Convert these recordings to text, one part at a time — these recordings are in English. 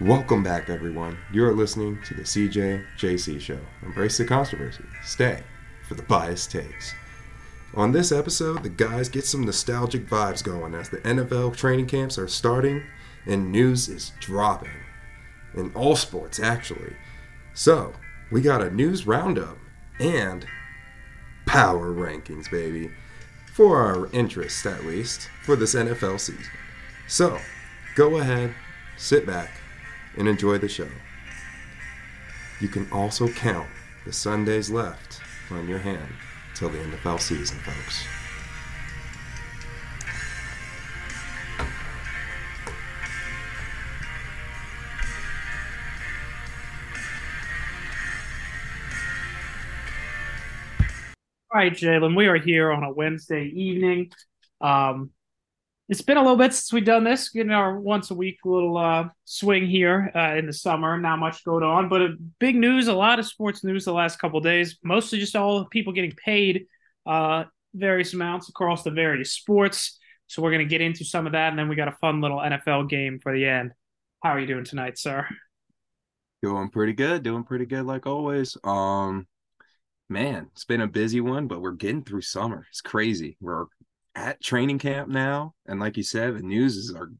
Welcome back, everyone. You're listening to the CJ JC Show. Embrace the controversy. Stay for the biased takes. On this episode, the guys get some nostalgic vibes going as the NFL training camps are starting and news is dropping. In all sports, actually. So, we got a news roundup and power rankings, baby. For our interests, at least, for this NFL season. So, go ahead, sit back, and enjoy the show. You can also count the Sundays left on your hand till the NFL season, folks. All right, Jalen, we are here on a Wednesday evening. Um, it's been a little bit since we've done this, getting our once a week little uh, swing here uh, in the summer. Not much going on, but big news, a lot of sports news the last couple days. Mostly just all people getting paid uh, various amounts across the various sports. So we're going to get into some of that, and then we got a fun little NFL game for the end. How are you doing tonight, sir? Doing pretty good. Doing pretty good, like always. Um, man, it's been a busy one, but we're getting through summer. It's crazy. We're at training camp now, and like you said, the news is our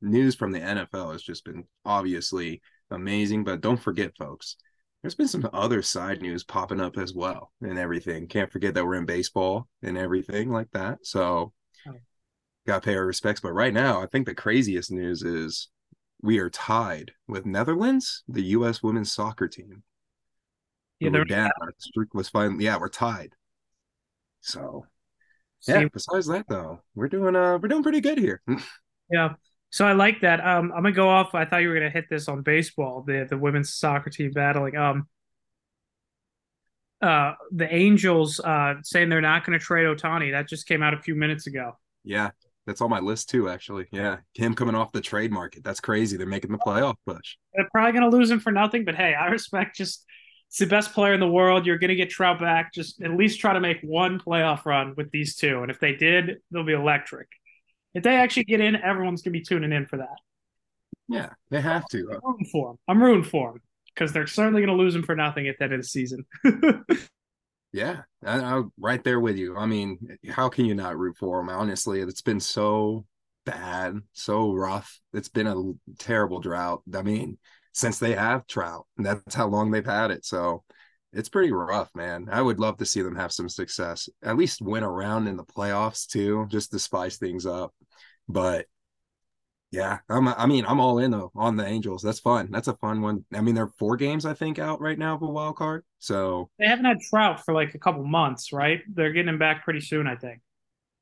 news from the NFL has just been obviously amazing. But don't forget, folks, there's been some other side news popping up as well, and everything. Can't forget that we're in baseball and everything like that. So, got to pay our respects. But right now, I think the craziest news is we are tied with Netherlands, the U.S. women's soccer team. Yeah, we're they're down. Our streak was fine. Yeah, we're tied. So yeah. See- Besides that, though, we're doing uh we're doing pretty good here. Yeah. So I like that. Um, I'm gonna go off. I thought you were gonna hit this on baseball, the the women's soccer team battling. Um, uh, the Angels uh saying they're not gonna trade Ohtani. That just came out a few minutes ago. yeah, that's on my list too. Actually, yeah, him coming off the trade market. That's crazy. They're making the playoff push. They're probably gonna lose him for nothing, but hey, I respect. Just it's the best player in the world. You're gonna get Trout back. Just at least try to make one playoff run with these two, and if they did, they'll be electric. If they actually get in, everyone's gonna be tuning in for that. Yeah, they have to. I'm rooting for them. I'm rooting for them because they're certainly going to lose them for nothing at the end of the season. Yeah, I, I'm right there with you. I mean, how can you not root for them? Honestly, it's been so bad, so rough. It's been a terrible drought. I mean, since they have Trout, and that's how long they've had it. So it's pretty rough, man. I would love to see them have some success, at least win around in the playoffs too, just to spice things up. But yeah, I'm, I mean, I'm all in though on the Angels. That's fun. That's a fun one. I mean, there are four games I think out right now of a wild card. So they haven't had Trout for like a couple months, right? They're getting him back pretty soon, I think.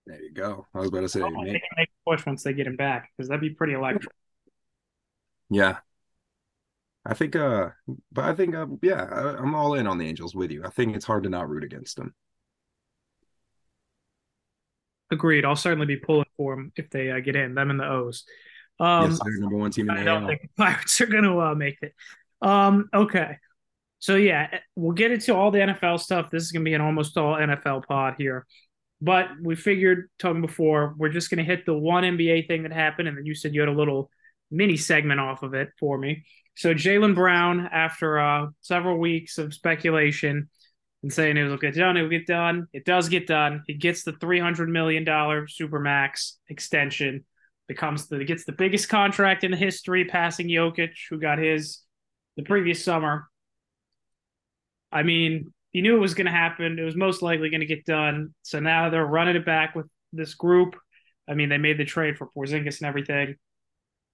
there you go. I was about to say, man, they can make a push once they get him back because that'd be pretty electric. Yeah. I think uh but I think uh, yeah, I, I'm all in on the Angels with you. I think it's hard to not root against them. Agreed. I'll certainly be pulling for them if they uh, get in. Them and the O's. Um, yes, they're number one team in the I don't AL. think the Pirates are going to uh, make it. Um, okay. So, yeah, we'll get into all the NFL stuff. This is going to be an almost all NFL pod here. But we figured, talking before, we're just going to hit the one NBA thing that happened. And then you said you had a little mini segment off of it for me. So, Jaylen Brown, after uh, several weeks of speculation and saying it will get done, it will get done, it does get done. He gets the $300 million Supermax extension becomes the gets the biggest contract in the history, passing Jokic, who got his the previous summer. I mean, you knew it was going to happen. It was most likely going to get done. So now they're running it back with this group. I mean, they made the trade for Porzingis and everything.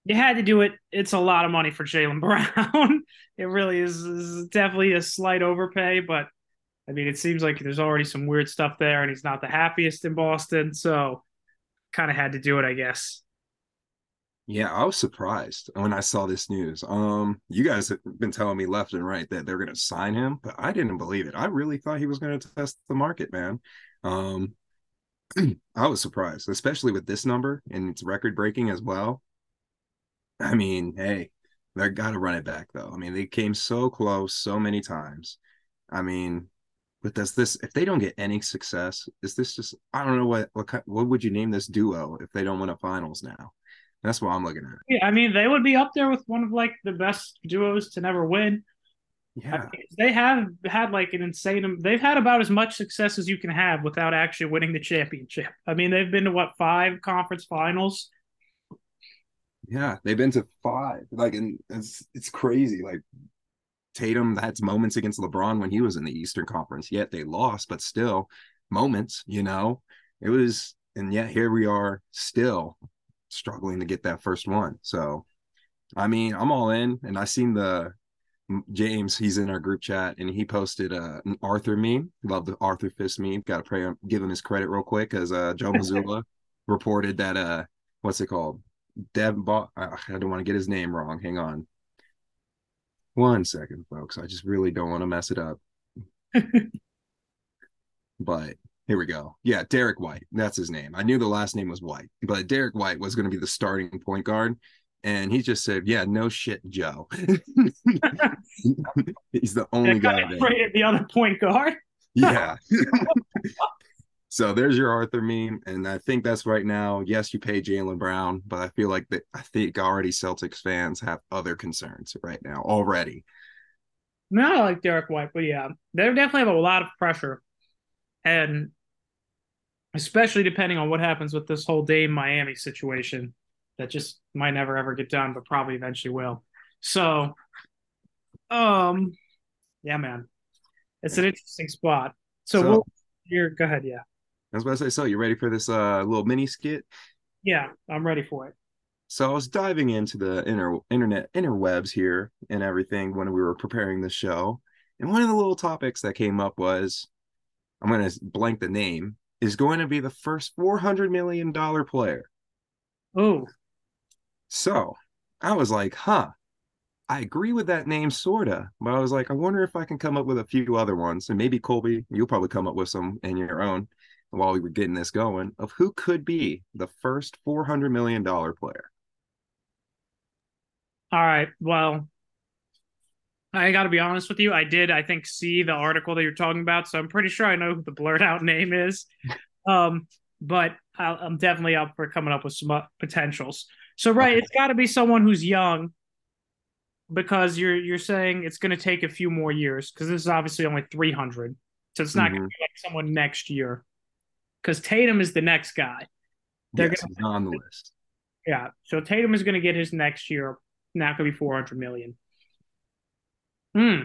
You had to do it. It's a lot of money for Jaylen Brown. it really is, is definitely a slight overpay, but I mean, it seems like there's already some weird stuff there, and he's not the happiest in Boston. So, kind of had to do it, I guess. Yeah, I was surprised when I saw this news. Um, you guys have been telling me left and right that they're going to sign him, but I didn't believe it. I really thought he was going to test the market, man. Um, I was surprised, especially with this number and it's record breaking as well. I mean, hey, they got to run it back though. I mean, they came so close so many times. I mean, but does this if they don't get any success, is this just I don't know what what what would you name this duo if they don't win a finals now? That's what I'm looking at. Yeah, I mean they would be up there with one of like the best duos to never win. I Yeah. mean, they have had like an insane. They've had about as much success as you can have without actually winning the championship. I mean, they've been to what five conference finals. Yeah. They've been to five. Like, and it's it's crazy. Like Tatum had moments against LeBron when he was in the Eastern Conference. Yet they lost, but still moments, you know. It was and yet here we are still struggling to get that first one. So I mean, I'm all in, and I seen the James. He's in our group chat, and he posted uh, an Arthur meme. Love the Arthur Fist meme. Got to pray, give him his credit real quick, because uh, Joe Mazzulla reported that uh, what's it called? Dev. Bo- I don't want to get his name wrong. Hang on. One second, folks. I just really don't want to mess it up. but here we go. Yeah, Derrick White. That's his name. I knew the last name was White, but Derrick White was going to be the starting point guard. And he just said, Yeah, no shit, Joe. He's the only guy of there. the other point guard. Yeah. so there's your Arthur meme. And I think that's right now. Yes, you pay Jaylen Brown, but I feel like that I think already Celtics fans have other concerns right now already. No, I like Derrick White, but yeah, they definitely have a lot of pressure, and especially depending on what happens with this whole Dame Miami situation, that just might never ever get done, but probably eventually will. So, um, yeah, man, it's an interesting spot. So, So- we'll, here, go ahead, yeah, I was about to say, so you ready for this uh little mini skit? yeah, I'm ready for it. So I was diving into the inter- internet interwebs here and everything when we were preparing the show. And one of the little topics that came up was I'm going to blank the name is going to be the first 400 million dollar player. Oh, So I was like, huh, I agree with that name, sorta. But I was like, I wonder if I can come up with a few other ones. And maybe Colby, you'll probably come up with some in your own while we were getting this going of who could be the first $400 million player. all right. Well, I got to be honest with you. I did, I think, see the article that you're talking about, so I'm pretty sure I know who the blurred out name is. Um, but I'll, I'm definitely up for coming up with some uh, potentials. So, right, Okay. it's got to be someone who's young, because you're you're saying it's going to take a few more years because this is obviously only 300, so it's not going to be like someone next year. Because Tatum is the next guy. They're Yes, gonna- on the list. Yeah. So Tatum is going to get his next year. Not going to be 400 million. Hmm.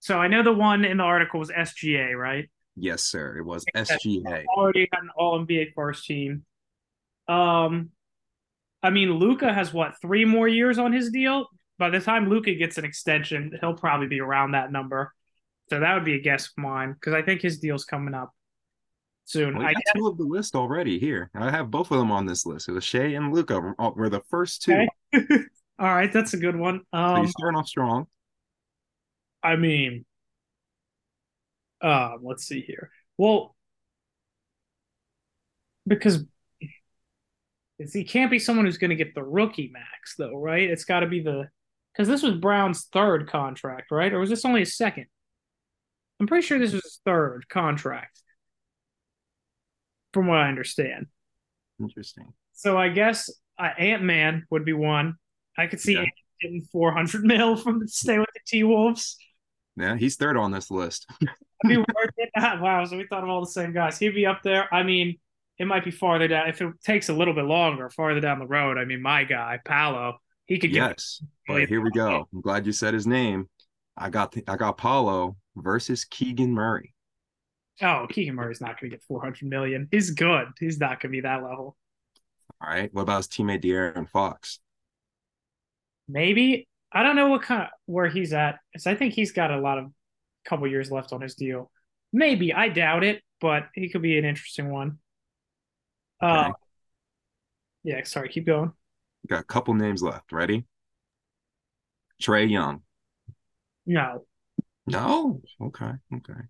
So I know the one in the article was SGA, right? Yes, sir. It was SGA. Already an All NBA first team. Um, I mean, Luka has what three more years on his deal. By the time Luka gets an extension, he'll probably be around that number. So that would be a guess of mine because I think his deal's coming up soon. Well, I got two of the list already here. I have both of them on this list. It was Shai and Luka were, the first two. Okay. All right, that's a good one. So Um, you're starting off strong. I mean, um, let's see here. Well, because he can't be someone who's going to get the rookie max, though, right? It's got to be the because this was Brown's third contract, right? Or was this only his second? I'm pretty sure this was his third contract, from what I understand. Interesting. So I guess uh, Ant Man would be one. I could see Yeah. Getting 400 mil from the stay with the T Wolves. Yeah, he's third on this list. be worth it. Ah, wow, so we thought of all the same guys. He'd be up there. I mean, it might be farther down. If it takes a little bit longer, farther down the road, I mean, my guy, Paolo, he could get. Yes, but here we go. I'm glad you said his name. I got the, I got Paolo versus Keegan Murray. Oh, Keegan Murray's not going to get 400 million. He's good. He's not going to be that level. All right. What about his teammate De'Aaron Fox? Maybe. I don't know what kind of where he's at. Because I think he's got a lot of couple years left on his deal. Maybe. I doubt it, but he could be an interesting one. Uh, yeah, sorry, keep going. Got a couple names left. Ready? Trae Young. No. No. Okay. Okay.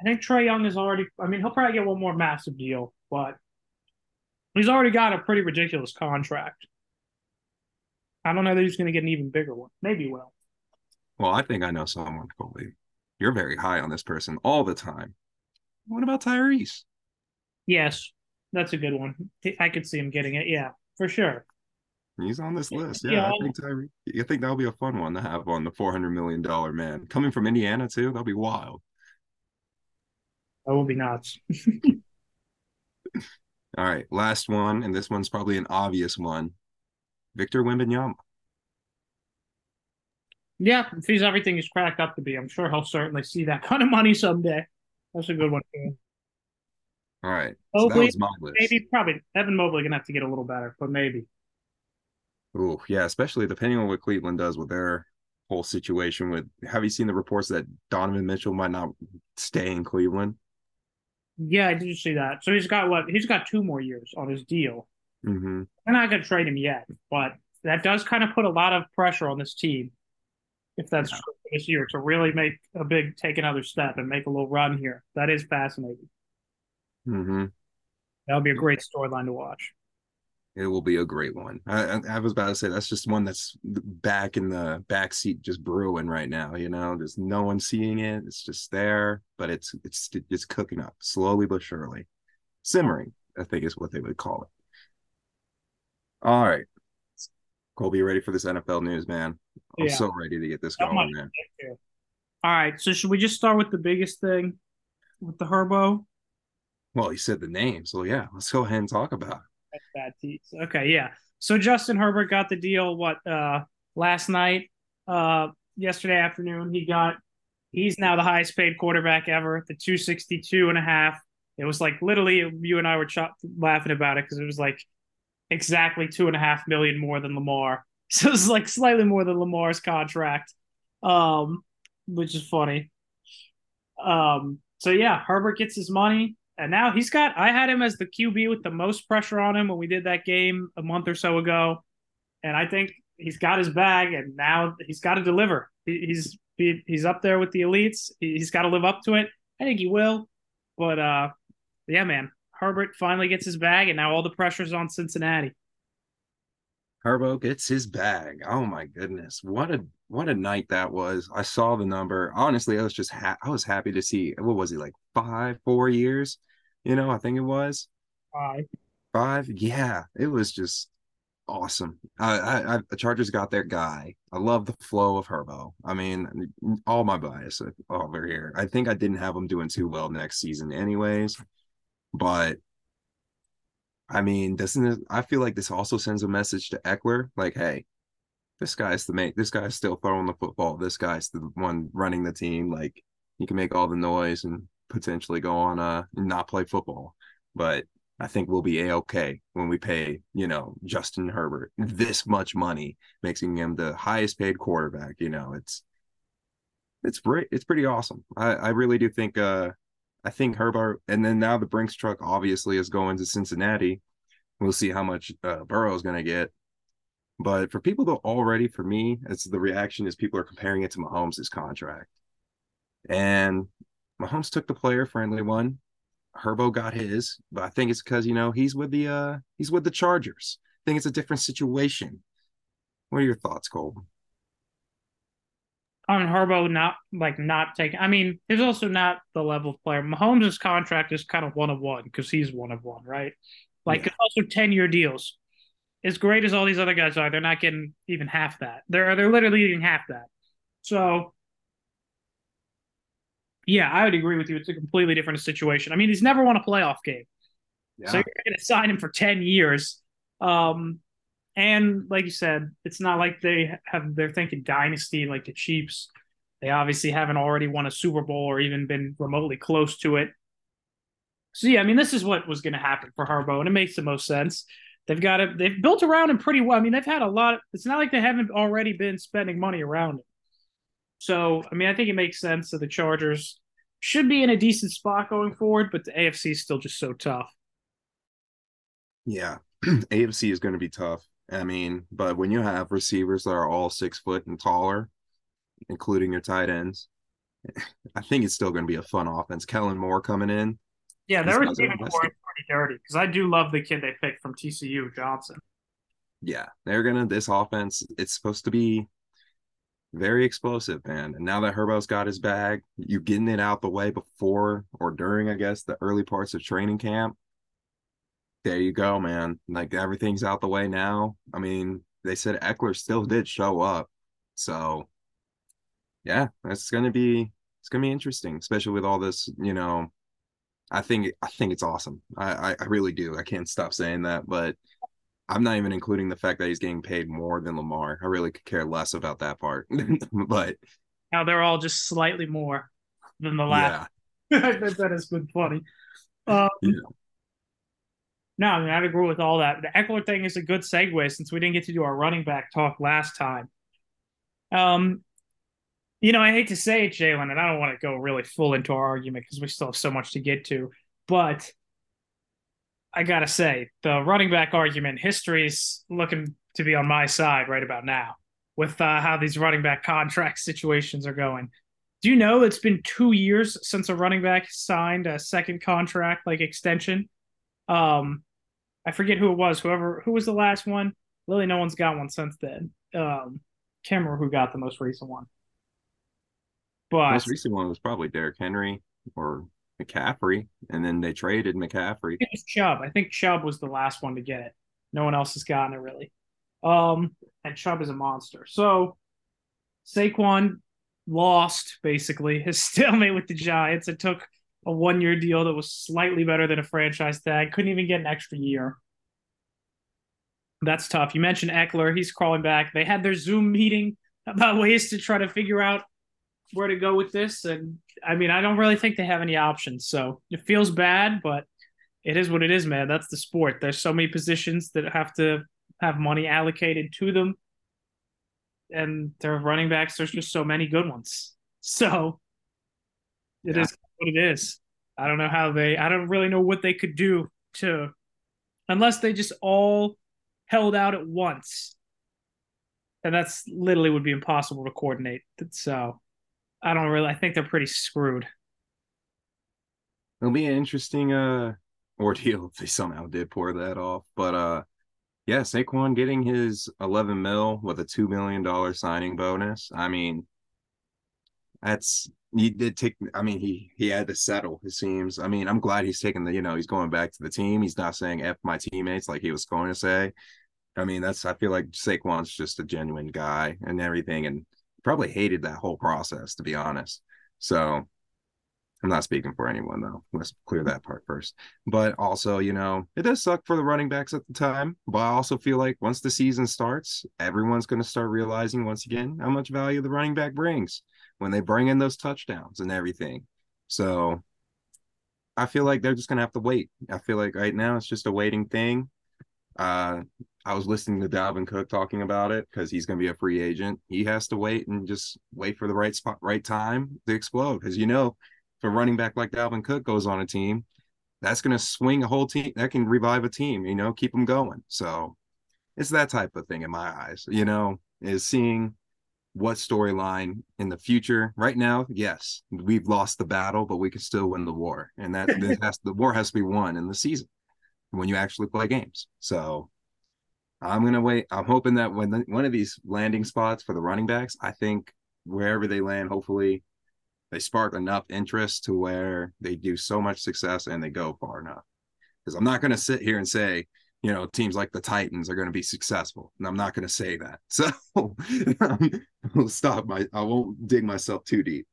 I think Trae Young is already. I mean, he'll probably get one more massive deal, but he's already got a pretty ridiculous contract. I don't know that he's going to get an even bigger one. Maybe he will. Well, I think I know someone, Colby. You're very high on this person all the time. What about Tyrese? Yes, that's a good one. I could see him getting it. Yeah, for sure. He's on this list. Yeah, Yeah. I think Tyree. I think that'll be a fun one to have on the four hundred million dollar man coming from Indiana too. That'll be wild. That will be nuts. All right, last one, and this one's probably an obvious one. Victor Wembanyama. Yeah, if he's everything he's cracked up to be, I'm sure he'll certainly see that kind of money someday. That's a good one. All right, Mobley, was my list. maybe, probably Evan Mobley gonna have to get a little better, but maybe. Ooh, yeah, especially depending on what Cleveland does with their whole situation. With have you seen the reports that Donovan Mitchell might not stay in Cleveland? Yeah, I did see that. So he's got what? He's got two more years on his deal. Mm-hmm. They're not gonna trade him yet, but that does kind of put a lot of pressure on this team. If that's Yeah. true this year, to really make a big, take another step and make a little run here. That is fascinating. Mm-hmm. That would be a great storyline to watch. It will be a great one. I, I, was about to say that's just one that's back in the back seat, just brewing right now. You know, there's no one seeing it. It's just there, but it's it's it's cooking up slowly but surely, simmering. I think is what they would call it. All right, Colby, you ready for this NFL news, man? I'm Yeah. so ready to get this going, man. All right, so should we just start with the biggest thing with the Herbo? Well, he said the name, so yeah, let's go ahead and talk about it. Bad tease. Okay, yeah. So Justin Herbert got the deal what uh last night, uh yesterday afternoon. He got he's now the highest paid quarterback ever, the 262 and a half. It was like literally you and I were ch- laughing about it because it was like exactly two and a half million more than Lamar. So it's like slightly more than Lamar's contract. Um, which is funny. Um, so yeah, Herbert gets his money. And now he's got. I had him as the QB with the most pressure on him when we did that game a month or so ago, and I think he's got his bag, and now he's got to deliver. He's he's up there with the elites. He, he's got to live up to it. I think he will, but uh, yeah, man, Herbert finally gets his bag, and now all the pressure's on Cincinnati. Herbo gets his bag. Oh my goodness, what a what a night that was! I saw the number. Honestly, I was just ha- I was happy to see. What was he like five, four years? You know, I think it was five. five. Yeah, it was just awesome. I, I, I the Chargers got their guy. I love the flow of Herbo. I mean, all my bias uh, over here. I think I didn't have him doing too well next season, anyways. But I mean, doesn't it, I feel like this also sends a message to Ekeler, like, hey, this guy's the mate. This guy's still throwing the football. This guy's the one running the team. Like, he can make all the noise and potentially go on uh and not play football. But I think we'll be a okay when we pay, you know, Justin Herbert this much money, making him the highest paid quarterback. You know, it's it's great. It's pretty awesome. I, I really do think uh I think Herbert and then now the Brinks truck obviously is going to Cincinnati. We'll see how much uh, Burrow is going to get. But for people that already, for me, it's the reaction is people are comparing it to Mahomes' contract. And Mahomes took the player friendly one. Herbo got his, but I think it's because you know he's with the uh he's with the Chargers. I think it's a different situation. What are your thoughts, Cole? On Herbo not like not taking. I mean, he's also not the level of player. Mahomes' contract is kind of one of one because he's one of one, right? Like Yeah. it's also ten year deals. As great as all these other guys are, they're not getting even half that. They're they're literally getting half that. So yeah, I would agree with you. It's a completely different situation. I mean, he's never won a playoff game. Yeah. So you're going to sign him for 10 years. Um, and like you said, it's not like they have, they're thinking dynasty like the Chiefs. They obviously haven't already won a Super Bowl or even been remotely close to it. So yeah, I mean, this is what was going to happen for Harbaugh, and it makes the most sense. They've got it. They've built around him pretty well. I mean, they've had a lot. It's not like they haven't already been spending money around him. So I mean, I think it makes sense that the Chargers should be in a decent spot going forward, but the AFC is still just so tough. Yeah, AFC is going to be tough. I mean, but when you have receivers that are all six foot and taller, including your tight ends, I think it's still going to be a fun offense. Kellen Moore coming in. Yeah, their receiving corps is pretty dirty because I do love the kid they picked from TCU, Johnson. Yeah, they're gonna. This offense, it's supposed to be very explosive, man. And now that Herbo's got his bag, you getting it out the way before or during, I guess, the early parts of training camp. There you go, man. Like everything's out the way now. I mean, they said Ekeler still did show up. So yeah, it's gonna be it's gonna be interesting, especially with all this, you know. I think I think it's awesome. I, I, I really do. I can't stop saying that, but I'm not even including the fact that he's getting paid more than Lamar. I really could care less about that part. but now they're all just slightly more than the last. Yeah. that has been funny. Um, yeah. No, I mean I agree with all that. The Ekeler thing is a good segue since we didn't get to do our running back talk last time. Um, you know, I hate to say it, Jalen, and I don't want to go really full into our argument because we still have so much to get to, but I gotta say, the running back argument, history is looking to be on my side right about now with uh, how these running back contract situations are going. Do you know it's been two years since a running back signed a second contract like extension? Um, I forget who it was. Whoever who was the last one. Really, no one's got one since then. Um, can't remember who got the most recent one. But most recent one was probably Derrick Henry or McCaffrey, and then they traded McCaffrey. It was Chubb. I think Chubb was the last one to get it. No one else has gotten it really. Um, and Chubb is a monster. So Saquon lost basically his stalemate with the Giants. It took a one year deal that was slightly better than a franchise tag. Couldn't even get an extra year. That's tough. You mentioned Ekeler. He's crawling back. They had their Zoom meeting about ways to try to figure out where to go with this. And I mean, I don't really think they have any options. So it feels bad, but it is what it is, man. That's the sport. There's so many positions that have to have money allocated to them. And their running backs, there's just so many good ones. So it yeah. is what it is. I don't know how they, I don't really know what they could do to, unless they just all held out at once. And that's literally would be impossible to coordinate. So I don't really. I think they're pretty screwed. It'll be an interesting uh ordeal if they somehow did pour that off. But uh yeah, Saquon getting his 11 mil with a two million dollar signing bonus. I mean, that's he did take. I mean, he he had to settle. It seems. I mean, I'm glad he's taking the. You know, he's going back to the team. He's not saying "f my teammates" like he was going to say. I mean, that's. I feel like Saquon's just a genuine guy and everything, and probably hated that whole process, to be honest. So I'm not speaking for anyone though. Let's clear that part first. But also, you know, it does suck for the running backs at the time. But I also feel like once the season starts, everyone's going to start realizing once again how much value the running back brings when they bring in those touchdowns and everything. So I feel like they're just to have to wait. I feel like right now it's just a waiting thing. Uh, I was listening to Dalvin Cook talking about it because he's to be a free agent. He has to wait and just wait for the right spot, right time to explode. Because you know, if a running back like Dalvin Cook goes on a team, that's to swing a whole team. That can revive a team. You know, keep them going. So it's that type of thing in my eyes. You know, is seeing what storyline in the future. Right now, yes, we've lost the battle, but we can still win the war, and that has, the war has to be won in the season when you actually play games. So I'm gonna wait. I'm hoping that when the, one of these landing spots for the running backs, I think wherever they land, hopefully they spark enough interest to where they do so much success and they go far enough. Because I'm not gonna sit here and say, you know, teams like the Titans are going to be successful, and I'm not going to say that. So I'll stop. My I won't dig myself too deep.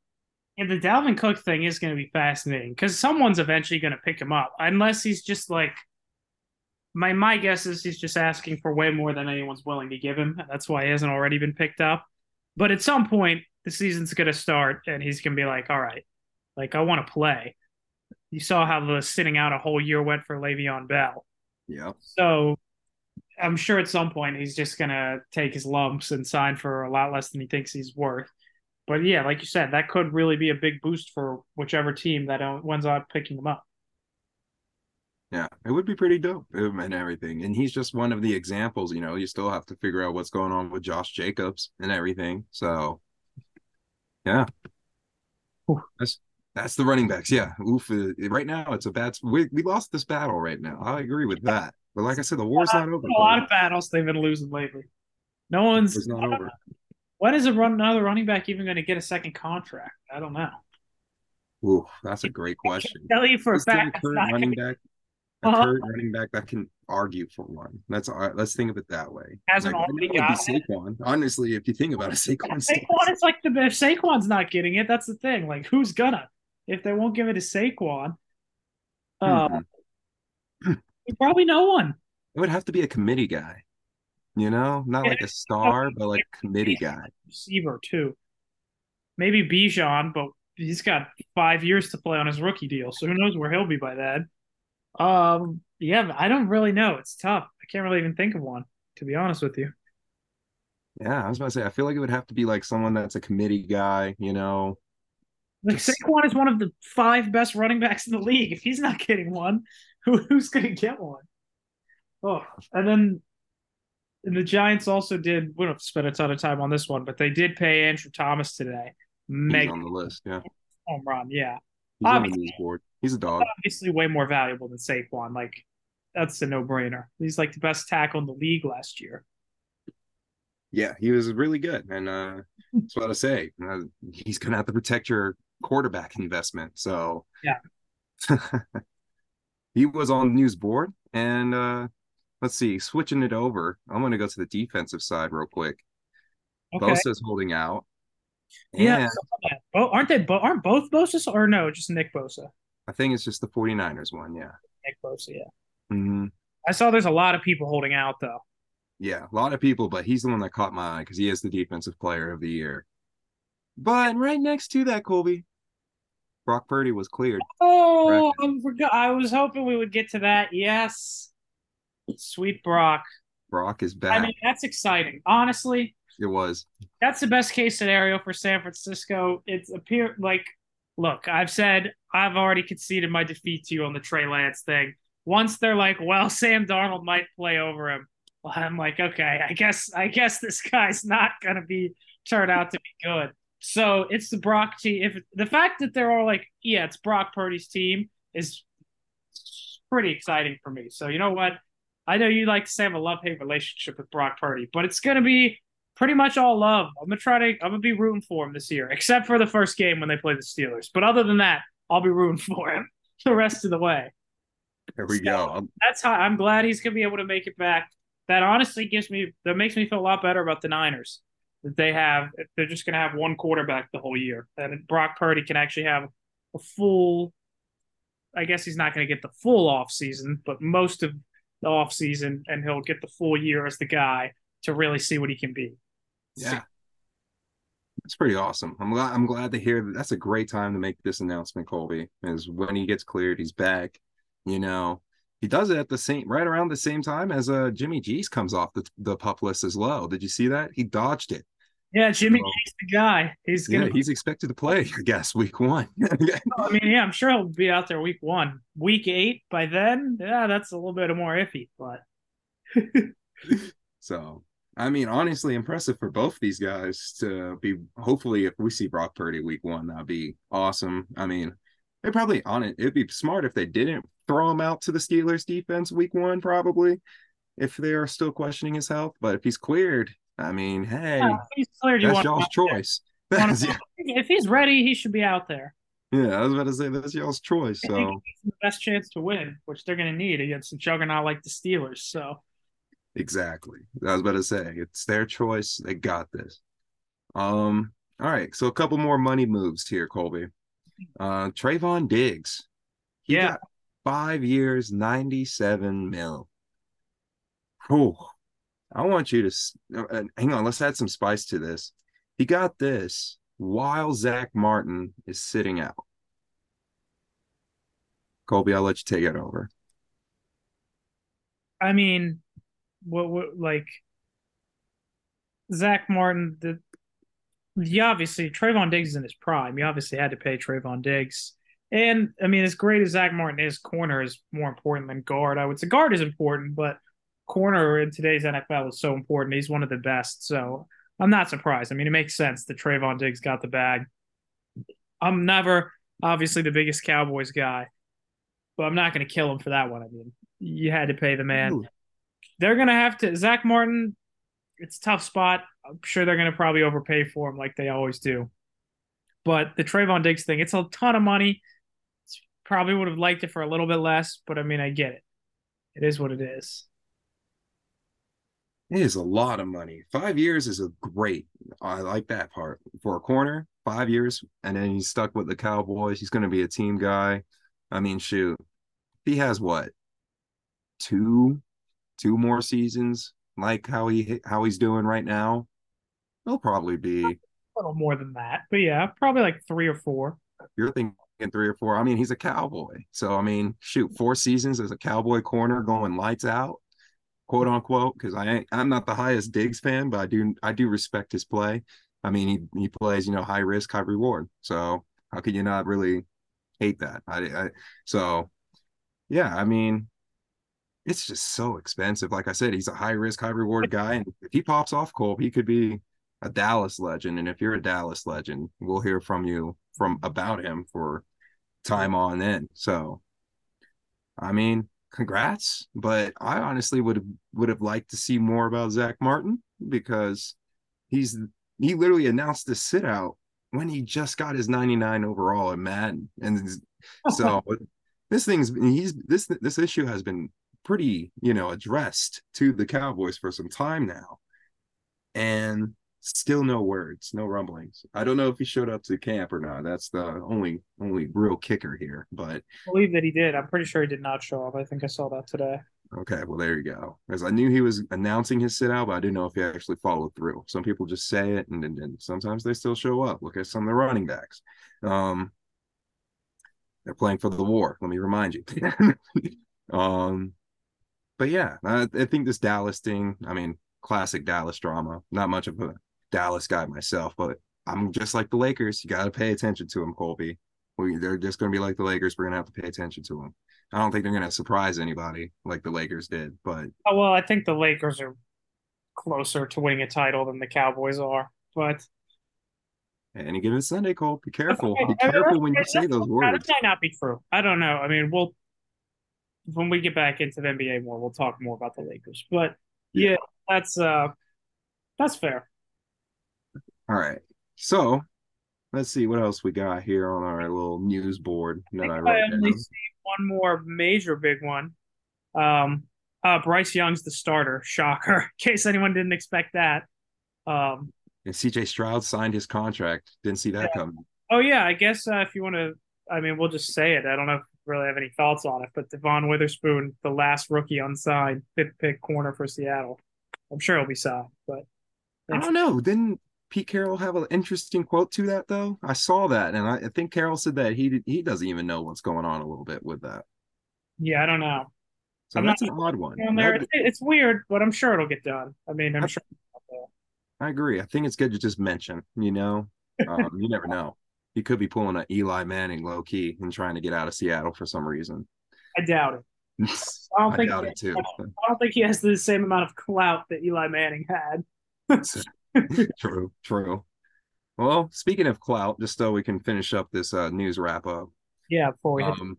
And the Dalvin Cook thing is going to be fascinating because someone's eventually going to pick him up, unless he's just like my my guess is he's just asking for way more than anyone's willing to give him. That's why he hasn't already been picked up. But at some point, the season's going to start, and he's going to be like, "All right, like I want to play." You saw how the sitting out a whole year went for Le'Veon Bell. Yeah. So I'm sure at some point he's just going to take his lumps and sign for a lot less than he thinks he's worth. But yeah, like you said, that could really be a big boost for whichever team that ends up picking him up. Yeah, it would be pretty dope and everything. And he's just one of the examples, you know, you still have to figure out what's going on with Josh Jacobs and everything. So yeah. That's that's the running backs. Yeah. Oof. Uh, right now it's a bad we, we lost this battle right now. I agree with that. But like I said, the war's not over. A lot of battles they've been losing lately. No one's it's not over. When is a run another running back even going to get a second contract? I don't know. Ooh, that's a great question. tell you for a fact. Current running back a Uh-huh. current running back that can argue for one. That's all right. Let's think of it that way. Hasn't Like, already it'd got be Saquon. Honestly, if you think about it, Saquon. Saquon is like the if Saquon's not getting it, that's the thing. Like, who's gonna? If they won't give it to Saquon, uh, Mhm. probably no one. It would have to be a committee guy. You know, not like a star, but like committee guy. Receiver too. Maybe Bijan, but he's got five years to play on his rookie deal, so who knows where he'll be by then. Um, yeah, I don't really know. It's tough. I can't really even think of one, to be honest with you. Yeah, I was about to say. I feel like it would have to be like someone that's a committee guy. You know, Like Just- Saquon is one of the five best running backs in the league. If he's not getting one, who, who's going to get one? Oh, and then and the Giants also did. We don't spend a ton of time on this one, but they did pay Andrew Thomas today. Mega on the list. Yeah, home run, yeah. he's on the Obviously. board. He's a dog. Obviously, way more valuable than Saquon. Like that's a no brainer. He's like the best tackle in the league last year. Yeah, he was really good, and uh, that's what I say. Uh, he's gonna have to protect your quarterback investment. So Yeah. he was on the news board, and uh, let's see, switching it over. I'm gonna go to the defensive side real quick. Okay, Bosa's holding out. yeah. And. Oh, aren't they? Bo- aren't both Bosa or no? Just Nick Bosa. I think it's just the 49ers one. Yeah. Nick Bosa. Yeah. hmm I saw there's a lot of people holding out though. Yeah, a lot of people, but he's the one that caught my eye because he is the defensive player of the year. But right next to that, Colby, Brock Purdy was cleared. Oh, I forgot. I was hoping we would get to that. Yes, sweet Brock. Brock is back. I mean, that's exciting. Honestly, it was. that's the best case scenario for San Francisco. It's appear like, look, I've said I've already conceded my defeat to you on the Trey Lance thing. Once they're like, well, Sam Darnold might play over him. Well, I'm like, okay, I guess I guess this guy's not gonna be turn out to be good. So it's the Brock team. If the fact that they're all like, yeah, it's Brock Purdy's team is pretty exciting for me. So you know what? I know you like to say I have a love hate relationship with Brock Purdy, but it's gonna be pretty much all love. I'm gonna try to I'm gonna be rooting for him this year, except for the first game when they play the Steelers. But other than that, I'll be rooting for him the rest of the way. There we So- go. Um, That's how I'm glad he's gonna be able to make it back. That honestly gives me that makes me feel a lot better about the Niners. That they have they're just gonna have one quarterback the whole year. And Brock Purdy can actually have a full I guess he's not gonna get the full off season, but most of the off season and he'll get the full year as the guy to really see what he can be. Yeah. It's pretty awesome. I'm glad I'm glad to hear that that's a great time to make this announcement, Colby. Is when he gets cleared, he's back. You know, he does it at the same right around the same time as uh Jimmy G's comes off the the pup list as well. Did you see that? He dodged it. Yeah, Jimmy So- G's the guy. He's gonna he's expected to play, I guess, week one. I mean, yeah, I'm sure he'll be out there week one. Week eight by then, yeah, that's a little bit more iffy, but so I mean, honestly, impressive for both these guys to be. Hopefully, if we see Brock Purdy week one, that'd be awesome. I mean, they probably on it. It'd be smart if they didn't throw him out to the Steelers defense week one, probably, if they are still questioning his health. But if he's cleared, I mean, hey, yeah, if he's cleared. You that's want, y'all's choice. That's- yeah, if he's ready, he should be out there. yeah, I was about to say that's y'all's choice. So the best chance to win, which they're going to need against a juggernaut like the Steelers. So Exactly. I was about to say it's their choice. They got this. Um. All right. So a couple more money moves here, Colby. Uh, Trevon Diggs. He Yeah. got five years, ninety-seven mil. Whew. I want you to uh, uh, hang on. Let's add some spice to this. He got this while Zack Martin is sitting out. Colby, I'll let you take it over. I mean, what, what like Zack Martin? The you obviously Trevon Diggs is in his prime. You obviously had to pay Trevon Diggs. And I mean, as great as Zack Martin is, corner is more important than guard. I would say guard is important, but corner in today's NFL is so important. He's one of the best. So I'm not surprised. I mean, it makes sense that Trevon Diggs got the bag. I'm never obviously the biggest Cowboys guy, but I'm not going to kill him for that one. I mean, you had to pay the man Ooh. they're gonna have to Zack Martin. It's a tough spot. I'm sure they're gonna probably overpay for him like they always do. But the Trevon Diggs thing, it's a ton of money. Probably would have liked it for a little bit less, but I mean, I get it. It is what it is. It is a lot of money. Five years is a great. I like that part for a corner. Five years, and then he's stuck with the Cowboys. He's going to be a team guy. I mean, shoot, he has what two, two more seasons like how he how he's doing right now. He'll probably be a little more than that, but yeah, probably like three or four. You're thinking three or four. I mean, he's a cowboy, so I mean, shoot, four seasons as a cowboy corner going lights out quote unquote, because I ain't, I'm not the highest Diggs fan, but I do I do respect his play. I mean, he he plays you know high risk, high reward. So how could you not really hate that? I, I so yeah, I mean, it's just so expensive. Like I said, he's a high risk, high reward guy, and if he pops off, Cole, he could be a Dallas legend. And if you're a Dallas legend, we'll hear from you from about him for time on end. So, I mean, congrats. But I honestly would have would have liked to see more about Zack Martin because he's he literally announced the sit out when he just got his 99 overall at Madden. And so this thing's he's this this issue has been pretty, you know, addressed to the Cowboys for some time now. And Still no words, no rumblings. I don't know if he showed up to camp or not. That's the only only real kicker here. But I believe that he did. I'm pretty sure he did not show up. I think I saw that today. Okay, well there you go. Because I knew he was announcing his sit out, but I didn't know if he actually followed through. Some people just say it, and then sometimes they still show up. Look at some of the running backs. Um, they're playing for the war. Let me remind you. um, but yeah, I, I think this Dallas thing. I mean, classic Dallas drama. Not much of a Dallas guy myself, but I'm just like the Lakers. You got to pay attention to them, Colby. We, they're just going to be like the Lakers. We're going to have to pay attention to them. I don't think they're going to surprise anybody like the Lakers did, but oh, well, I think the Lakers are closer to winning a title than the Cowboys are. But any given Sunday, Cole, be careful. Be careful when you say those words. That might not be true. I don't know. I mean, we'll when we get back into the NBA more, we'll talk more about the Lakers. But yeah, yeah that's uh that's fair. All right. So let's see what else we got here on our little news board that I, I wrote I only down. see one more major big one. Um, uh, Bryce Young's the starter. Shocker. In case anyone didn't expect that. Um, and CJ Stroud signed his contract. Didn't see that yeah. coming. Oh yeah, I guess uh, if you want to, I mean, we'll just say it. I don't know if really have any thoughts on it, but Devon Witherspoon, the last rookie unsigned, fifth pick corner for Seattle. I'm sure he'll be signed, but I don't know. Didn't Pete Carroll have an interesting quote to that though? I saw that, and I, I think Carroll said that he he doesn't even know what's going on a little bit with that. Yeah, I don't know. So I'm that's an odd one. There. It's, it's, weird, but I'm sure it'll get done. I mean, I'm I, sure. I agree. I think it's good to just mention. You know, um, you never know. He could be pulling an Eli Manning low key and trying to get out of Seattle for some reason. I doubt it. I don't I think doubt it too. I don't think he has the same amount of clout that Eli Manning had. true, true. Well, speaking of clout, just so we can finish up this uh, news wrap up. Yeah, before we um,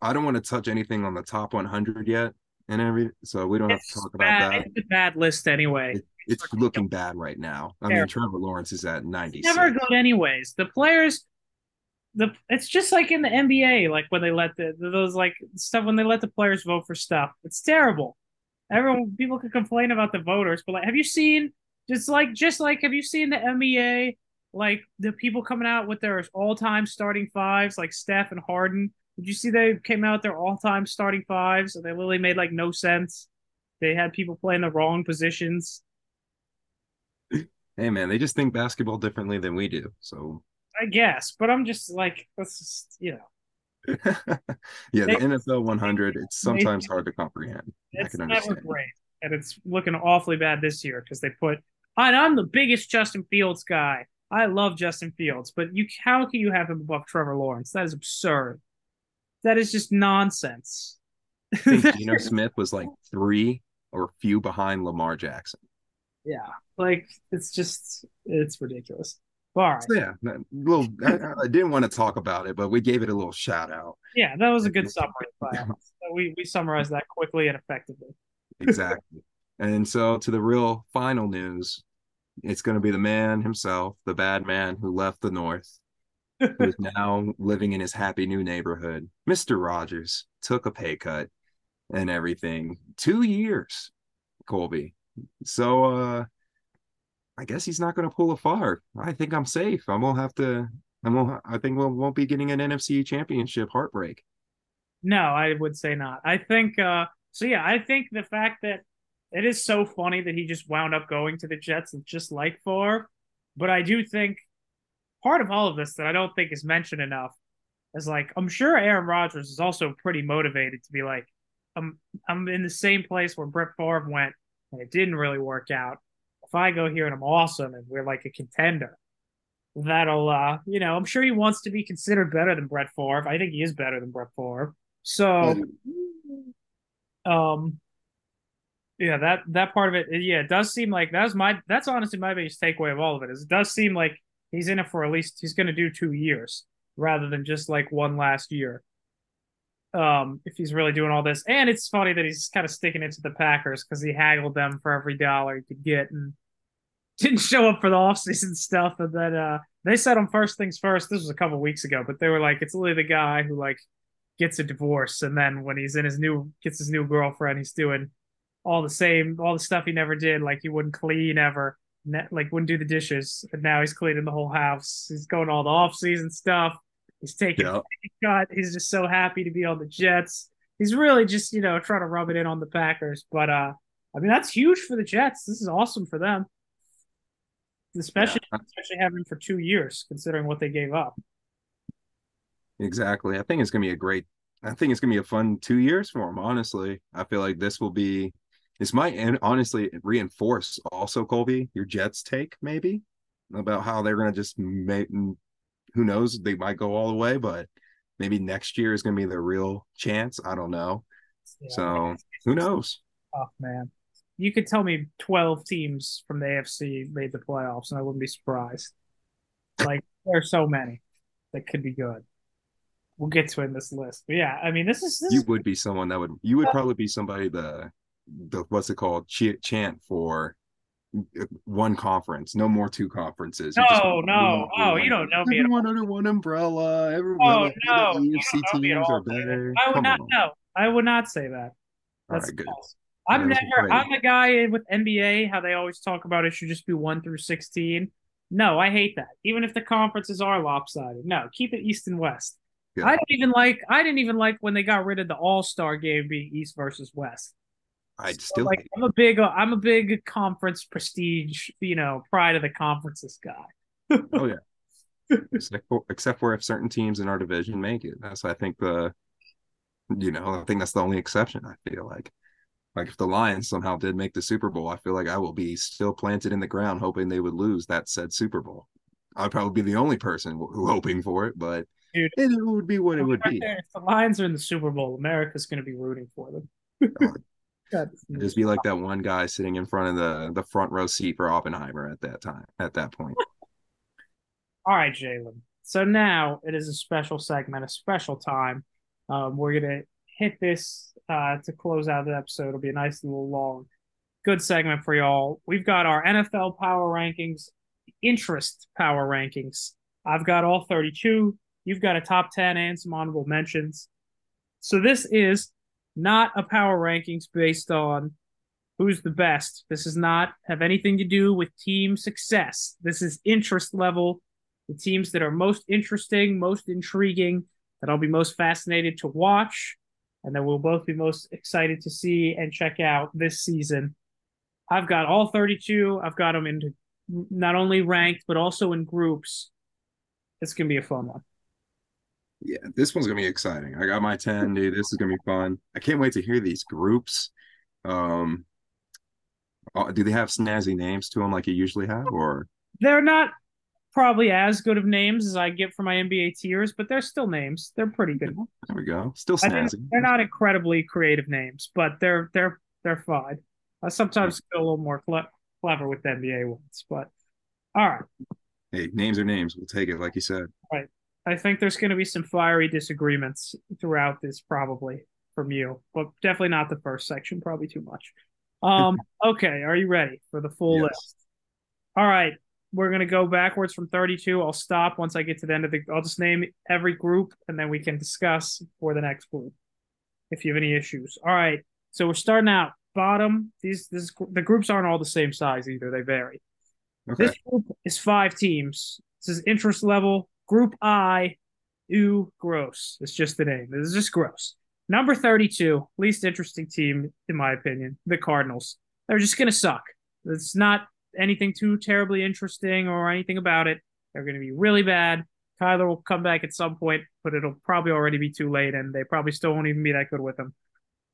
I don't want to touch anything on the top 100 yet, and every so we don't it's have to talk bad, about that. It's a bad list anyway. It, it's looking bad right now. I mean, Trevor Lawrence is at 90. Never good, anyways. The players, the it's just like in the NBA, like when they let the those like stuff when they let the players vote for stuff. It's terrible. Everyone, people can complain about the voters, but like, have you seen just like, just like, have you seen the NBA? Like the people coming out with their all-time starting fives, like Steph and Harden. Did you see they came out their all-time starting fives, and they literally made like no sense. They had people playing the wrong positions. Hey man, they just think basketball differently than we do. So I guess, but I'm just like, that's just you know. yeah, the NFL 100. It's sometimes hard to comprehend. It's never great, and it's looking awfully bad this year because they put and I'm the biggest Justin Fields guy. I love Justin Fields, but you how can you have him above Trevor Lawrence? That is absurd. That is just nonsense. I think Geno Smith was like three or few behind Lamar Jackson. Yeah, like it's just it's ridiculous. All right. So yeah, little. I, I, didn't want to talk about it, but we gave it a little shout out. Yeah, that was a good summary. we we summarized that quickly and effectively. exactly. And so to the real final news, it's going to be the man himself, the bad man who left the North, who's now living in his happy new neighborhood. Mr. Rogers took a pay cut and everything. Two years, Colby. So uh I guess he's not going to pull a far. I think I'm safe. I won't have to. I won't. I think we'll won't be getting an NFC Championship heartbreak. No, I would say not. I think. uh So yeah, I think the fact that it is so funny that he just wound up going to the Jets and just like Favre, but I do think part of all of this that I don't think is mentioned enough is like I'm sure Aaron Rodgers is also pretty motivated to be like I'm I'm in the same place where Brett Favre went and it didn't really work out if I go here and I'm awesome and we're like a contender, that'll uh, you know, I'm sure he wants to be considered better than Brett Favre. I think he is better than Brett Favre. So um yeah, that that part of it, yeah, it does seem like that's my that's honestly my biggest takeaway of all of it is it does seem like he's in it for at least he's going to do two years rather than just like one last year. Um, if he's really doing all this, and it's funny that he's kind of sticking it to the Packers because he haggled them for every dollar he could get, and didn't show up for the offseason stuff. And then uh, they said on first things first. This was a couple weeks ago, but they were like, it's literally the guy who like gets a divorce, and then when he's in his new gets his new girlfriend, he's doing all the same, all the stuff he never did. Like he wouldn't clean ever, like wouldn't do the dishes, and now he's cleaning the whole house. He's going all the off season stuff. He's taking yep. a cut. He's just so happy to be on the Jets. He's really just you know trying to rub it in on the Packers, but uh, I mean that's huge for the Jets. This is awesome for them especially yeah. especially having for two years, considering what they gave up. Exactly. I think it's gonna be a great. I think it's gonna be a fun two years for them. Honestly, I feel like this will be. This might and honestly reinforce also Colby your Jets take maybe about how they're gonna just make. Who knows? They might go all the way, but maybe next year is gonna be the real chance. I don't know. Yeah, so who knows? Oh man you could tell me 12 teams from the AFC made the playoffs, and I wouldn't be surprised. Like, there are so many that could be good. We'll get to in this list. But yeah, I mean, this is. This you would be someone that would, you would uh, probably be somebody the, the what's it called, Ch- chant for one conference, no more two conferences. No, no, oh, you don't know me. Everyone under one umbrella. Everyone. Oh no, EFC teams are better. I would Come not. know. I would not say that. That's All right, good. False. I'm never. I'm the guy with NBA. How they always talk about it should just be one through sixteen. No, I hate that. Even if the conferences are lopsided, no, keep it East and West. Yeah. I don't even like. I didn't even like when they got rid of the All Star game being East versus West. I so, still like. I'm a big. Uh, I'm a big conference prestige. You know, pride of the conferences guy. oh yeah. except, for, except for if certain teams in our division make it. That's I think the. You know, I think that's the only exception. I feel like. Like if the Lions somehow did make the Super Bowl, I feel like I will be still planted in the ground hoping they would lose that said Super Bowl. I'd probably be the only person who hoping for it, but Dude, it would be what it would right be. There, if the Lions are in the Super Bowl, America's going to be rooting for them. Just be like that one guy sitting in front of the the front row seat for Oppenheimer at that time. At that point. All right, Jalen. So now it is a special segment, a special time. Um, we're gonna hit this uh, to close out the episode. It'll be a nice little long, good segment for y'all. We've got our NFL power rankings, interest power rankings. I've got all 32. You've got a top 10 and some honorable mentions. So this is not a power rankings based on who's the best. This does not have anything to do with team success. This is interest level. The teams that are most interesting, most intriguing, that I'll be most fascinated to watch and that we'll both be most excited to see and check out this season. I've got all 32. I've got them into not only ranked, but also in groups. It's going to be a fun one. Yeah, this one's going to be exciting. I got my 10, dude. This is going to be fun. I can't wait to hear these groups. Um, uh, do they have snazzy names to them like you usually have, or they're not probably as good of names as I get for my NBA tiers, but they're still names. They're pretty good. There we go. Still snazzy. They're not incredibly creative names, but they're they're they're fine. I sometimes feel a little more cle- clever with the NBA ones, but all right. Hey, names are names. We'll take it, like you said. Right. I think there's going to be some fiery disagreements throughout this, probably from you, but definitely not the first section. Probably too much. Um. okay. Are you ready for the full yes. list? All right we're going to go backwards from 32. I'll stop once I get to the end of the. I'll just name every group and then we can discuss for the next group. if you have any issues. All right. So we're starting out bottom. These this the groups aren't all the same size either. They vary. Okay. This group is five teams. This is interest level. Group I, ooh, gross. It's just the name. It's just gross. Number 32, least interesting team, in my opinion, the Cardinals. They're just going to suck. It's not anything too terribly interesting or anything about it. They're going to be really bad. Kyler will come back at some point, but it'll probably already be too late, and they probably still won't even be that good with him.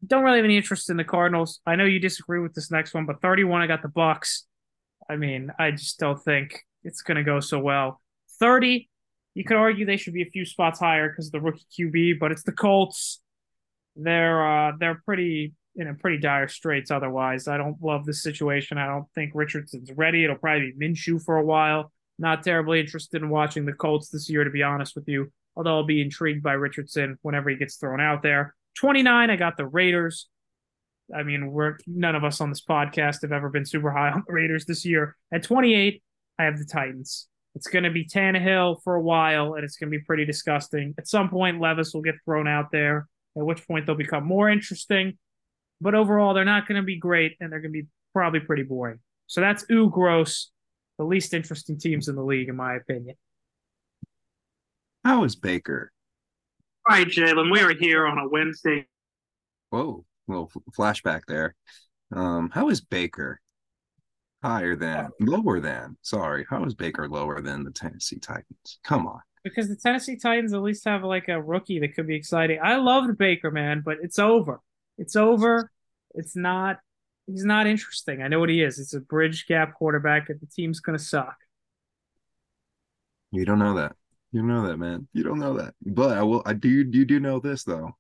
Don't really have any interest in the Cardinals. I know you disagree with this next one, but 31, I got the Bucs. I mean, I just don't think it's going to go so well. 30, you could argue they should be a few spots higher because of the rookie QB, but it's the Colts. They're uh, they're pretty in a pretty dire straits. Otherwise, I don't love this situation. I don't think Richardson's ready. It'll probably be Minshew for a while. Not terribly interested in watching the Colts this year, to be honest with you. Although I'll be intrigued by Richardson whenever he gets thrown out there. 29, I got the Raiders. I mean, we're none of us on this podcast have ever been super high on the Raiders this year. At 28, I have the Titans. It's going to be Tannehill for a while, and it's going to be pretty disgusting. At some point, Levis will get thrown out there, at which point they'll become more interesting. But overall, they're not going to be great, and they're going to be probably pretty boring. So that's ooh gross, the least interesting teams in the league, in my opinion. How is Baker? All right, Jalen, we are here on a Wednesday. Whoa, little flashback there. Um, how is Baker higher than, lower than? Sorry, how is Baker lower than the Tennessee Titans? Come on. because the Tennessee Titans at least have like a rookie that could be exciting. I love the Baker man, but it's over. It's over. It's not. He's not interesting. I know what he is. It's a bridge gap quarterback, and the team's gonna suck. You don't know that. You know that, man. You don't know that. But I will. I do. You do know this though.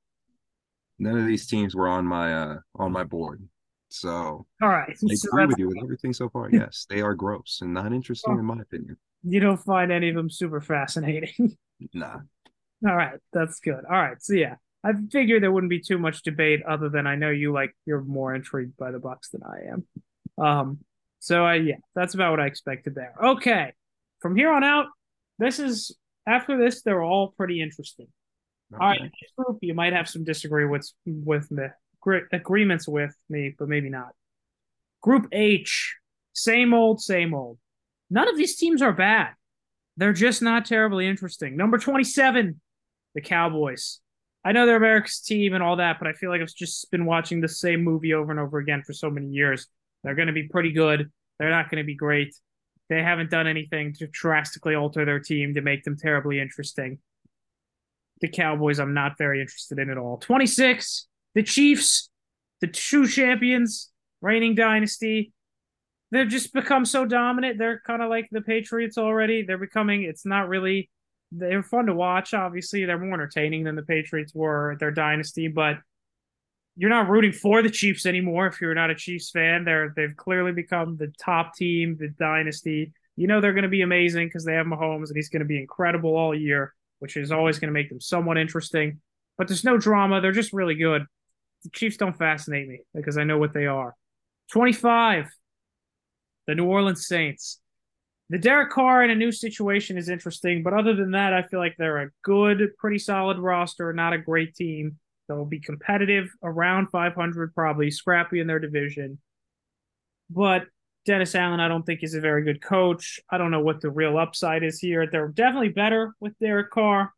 None of these teams were on my uh on my board, so All right. I So agree with you with everything so far. Yes, they are gross and not interesting in my opinion. you don't find any of them super fascinating. Nah. All right, that's good. All right, so yeah, I figured there wouldn't be too much debate, other than I know you like you're more intrigued by the Bucs than I am. Um, so I, yeah, that's about what I expected there. Okay, from here on out, this is after this, they're all pretty interesting. All right, Okay. group, you might have some disagree with with agreements with me, but maybe not. Group H, same old, same old. None of these teams are bad. They're just not terribly interesting. Number 27, the Cowboys. I know they're America's team and all that, but I feel like I've just been watching the same movie over and over again for so many years. They're going to be pretty good. They're not going to be great. They haven't done anything to drastically alter their team to make them terribly interesting. The Cowboys, I'm not very interested in at all. 26, the Chiefs, the true champions, reigning dynasty. They've just become so dominant. They're kind of like the Patriots already. They're becoming, it's not really, they're fun to watch. Obviously, they're more entertaining than the Patriots were, at their dynasty, but you're not rooting for the Chiefs anymore if you're not a Chiefs fan. They're they've clearly become the top team, the dynasty. You know they're going to be amazing because they have Mahomes and he's going to be incredible all year, which is always going to make them somewhat interesting. But there's no drama. They're just really good. The Chiefs don't fascinate me because I know what they are. 25, the New Orleans Saints. The Derek Carr in a new situation is interesting, but other than that, I feel like they're a good, pretty solid roster, not a great team. They'll be competitive around 500, probably scrappy in their division. But Dennis Allen, I don't think is a very good coach. I don't know what the real upside is here. They're definitely better with Derek Carr,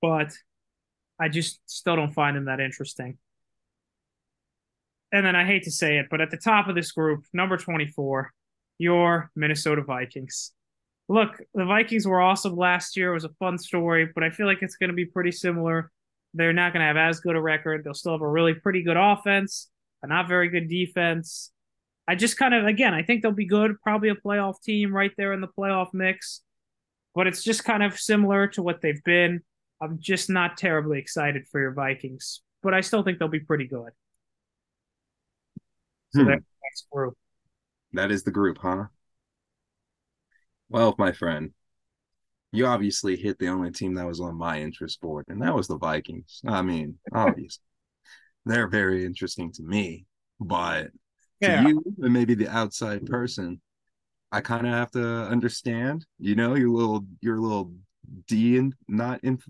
but I just still don't find him that interesting. And then I hate to say it, but at the top of this group, number 24, your Minnesota Vikings. Look, the Vikings were awesome last year. It was a fun story, but I feel like it's going to be pretty similar. They're not going to have as good a record. They'll still have a really pretty good offense, a not very good defense. I just kind of, again, I think they'll be good. Probably a playoff team right there in the playoff mix, but it's just kind of similar to what they've been. I'm just not terribly excited for your Vikings, but I still think they'll be pretty good. So Hmm. that's the next group. That is the group, huh? Well, my friend, you obviously hit the only team that was on my interest board, and that was the Vikings. I mean, obviously, they're very interesting to me, but to you and maybe the outside person, I kind of have to understand. You know, your little, your little D and not in.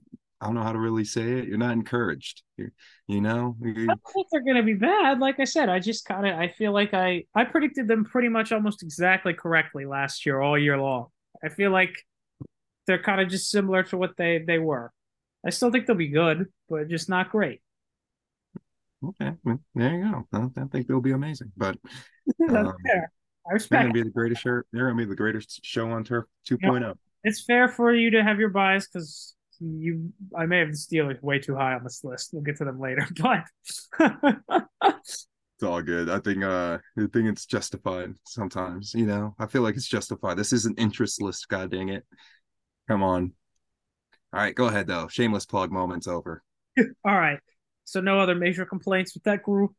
I don't know how to really say it. You're not encouraged. You're, you know, I don't think they're going to be bad. Like I said, I just kind of I feel like I I predicted them pretty much almost exactly correctly last year, all year long. I feel like they're kind of just similar to what they they were. I still think they'll be good, but just not great. Okay, there you go. I, don't, I don't think they'll be amazing. But That's um, fair. I respect. They're gonna be the greatest show. They're gonna be the greatest show on turf 2.0. Yeah, it's fair for you to have your bias because you. I may have the Steelers way too high on this list. We'll get to them later, but it's all good. I think. Uh, I think it's justified. Sometimes, you know, I feel like it's justified. This is an interest list. God dang it! Come on. All right, go ahead though. Shameless plug moment's over. all right. So no other major complaints with that group.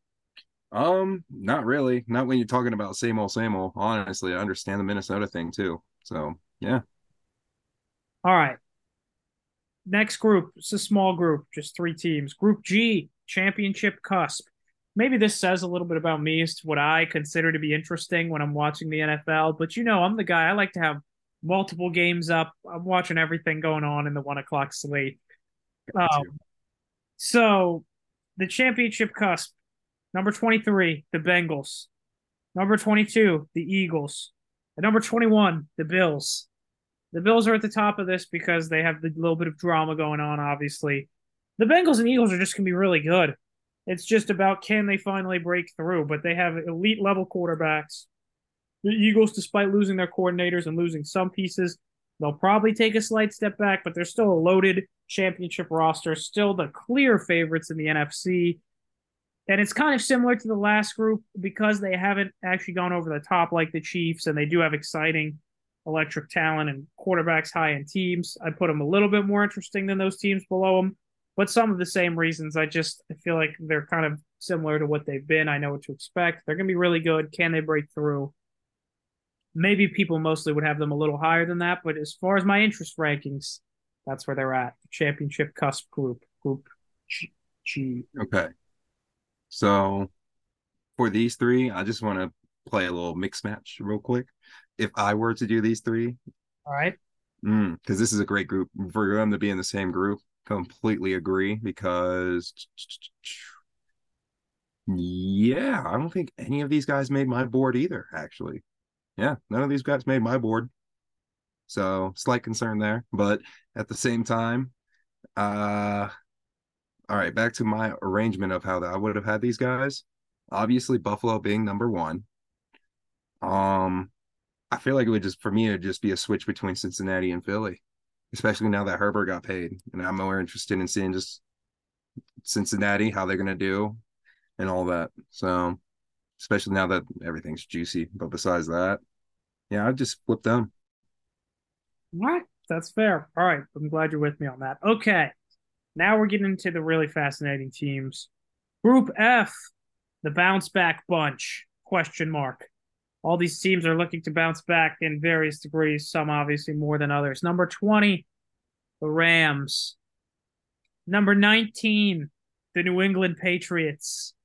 Um, not really. Not when you're talking about same old, same old. Honestly, I understand the Minnesota thing too. So yeah. All right. Next group. It's a small group, just three teams. Group G, championship cusp. Maybe this says a little bit about me as to what I consider to be interesting when I'm watching the NFL. But you know, I'm the guy. I like to have multiple games up. I'm watching everything going on in the one o'clock slate. Um, so the championship cusp Number 23, the Bengals. Number 22, the Eagles. And number 21, the Bills. The Bills are at the top of this because they have the little bit of drama going on, obviously. The Bengals and Eagles are just going to be really good. It's just about can they finally break through, but they have elite level quarterbacks. The Eagles, despite losing their coordinators and losing some pieces, they'll probably take a slight step back, but they're still a loaded championship roster, still the clear favorites in the NFC. And it's kind of similar to the last group because they haven't actually gone over the top like the Chiefs, and they do have exciting electric talent and quarterbacks high in teams. I put them a little bit more interesting than those teams below them, but some of the same reasons. I just I feel like they're kind of similar to what they've been. I know what to expect. They're going to be really good. Can they break through? Maybe people mostly would have them a little higher than that, but as far as my interest rankings, that's where they're at. Championship cusp group, group G. G. Okay. So for these three, I just want to play a little mix match real quick. If I were to do these three, all right, because mm, this is a great group for them to be in the same group. Completely agree because yeah, I don't think any of these guys made my board either. Actually, yeah, none of these guys made my board. So slight concern there, but at the same time, uh all right, back to my arrangement of how that I would have had these guys. Obviously, Buffalo being number one. Um, I feel like it would just for me it'd just be a switch between Cincinnati and Philly, especially now that Herbert got paid, and I'm more interested in seeing just Cincinnati how they're gonna do and all that. So, especially now that everything's juicy. But besides that, yeah, I'd just flip them. Right, that's fair. All right, I'm glad you're with me on that. Okay. Now we're getting into the really fascinating teams. Group F, the bounce back bunch, question mark. All these teams are looking to bounce back in various degrees, some obviously more than others. Number 20, the Rams. Number 19, the New England Patriots.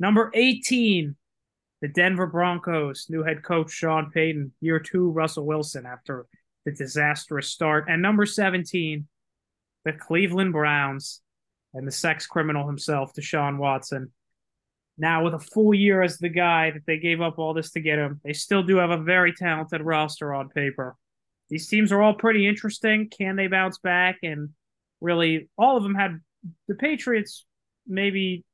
Number 18, the Denver Broncos, new head coach Sean Payton, year two, Russell Wilson after the disastrous start. And number 17, the Cleveland Browns and the sex criminal himself, Deshaun Watson. Now, with a full year as the guy that they gave up all this to get him, they still do have a very talented roster on paper. These teams are all pretty interesting. Can they bounce back? And really, all of them had the Patriots, maybe,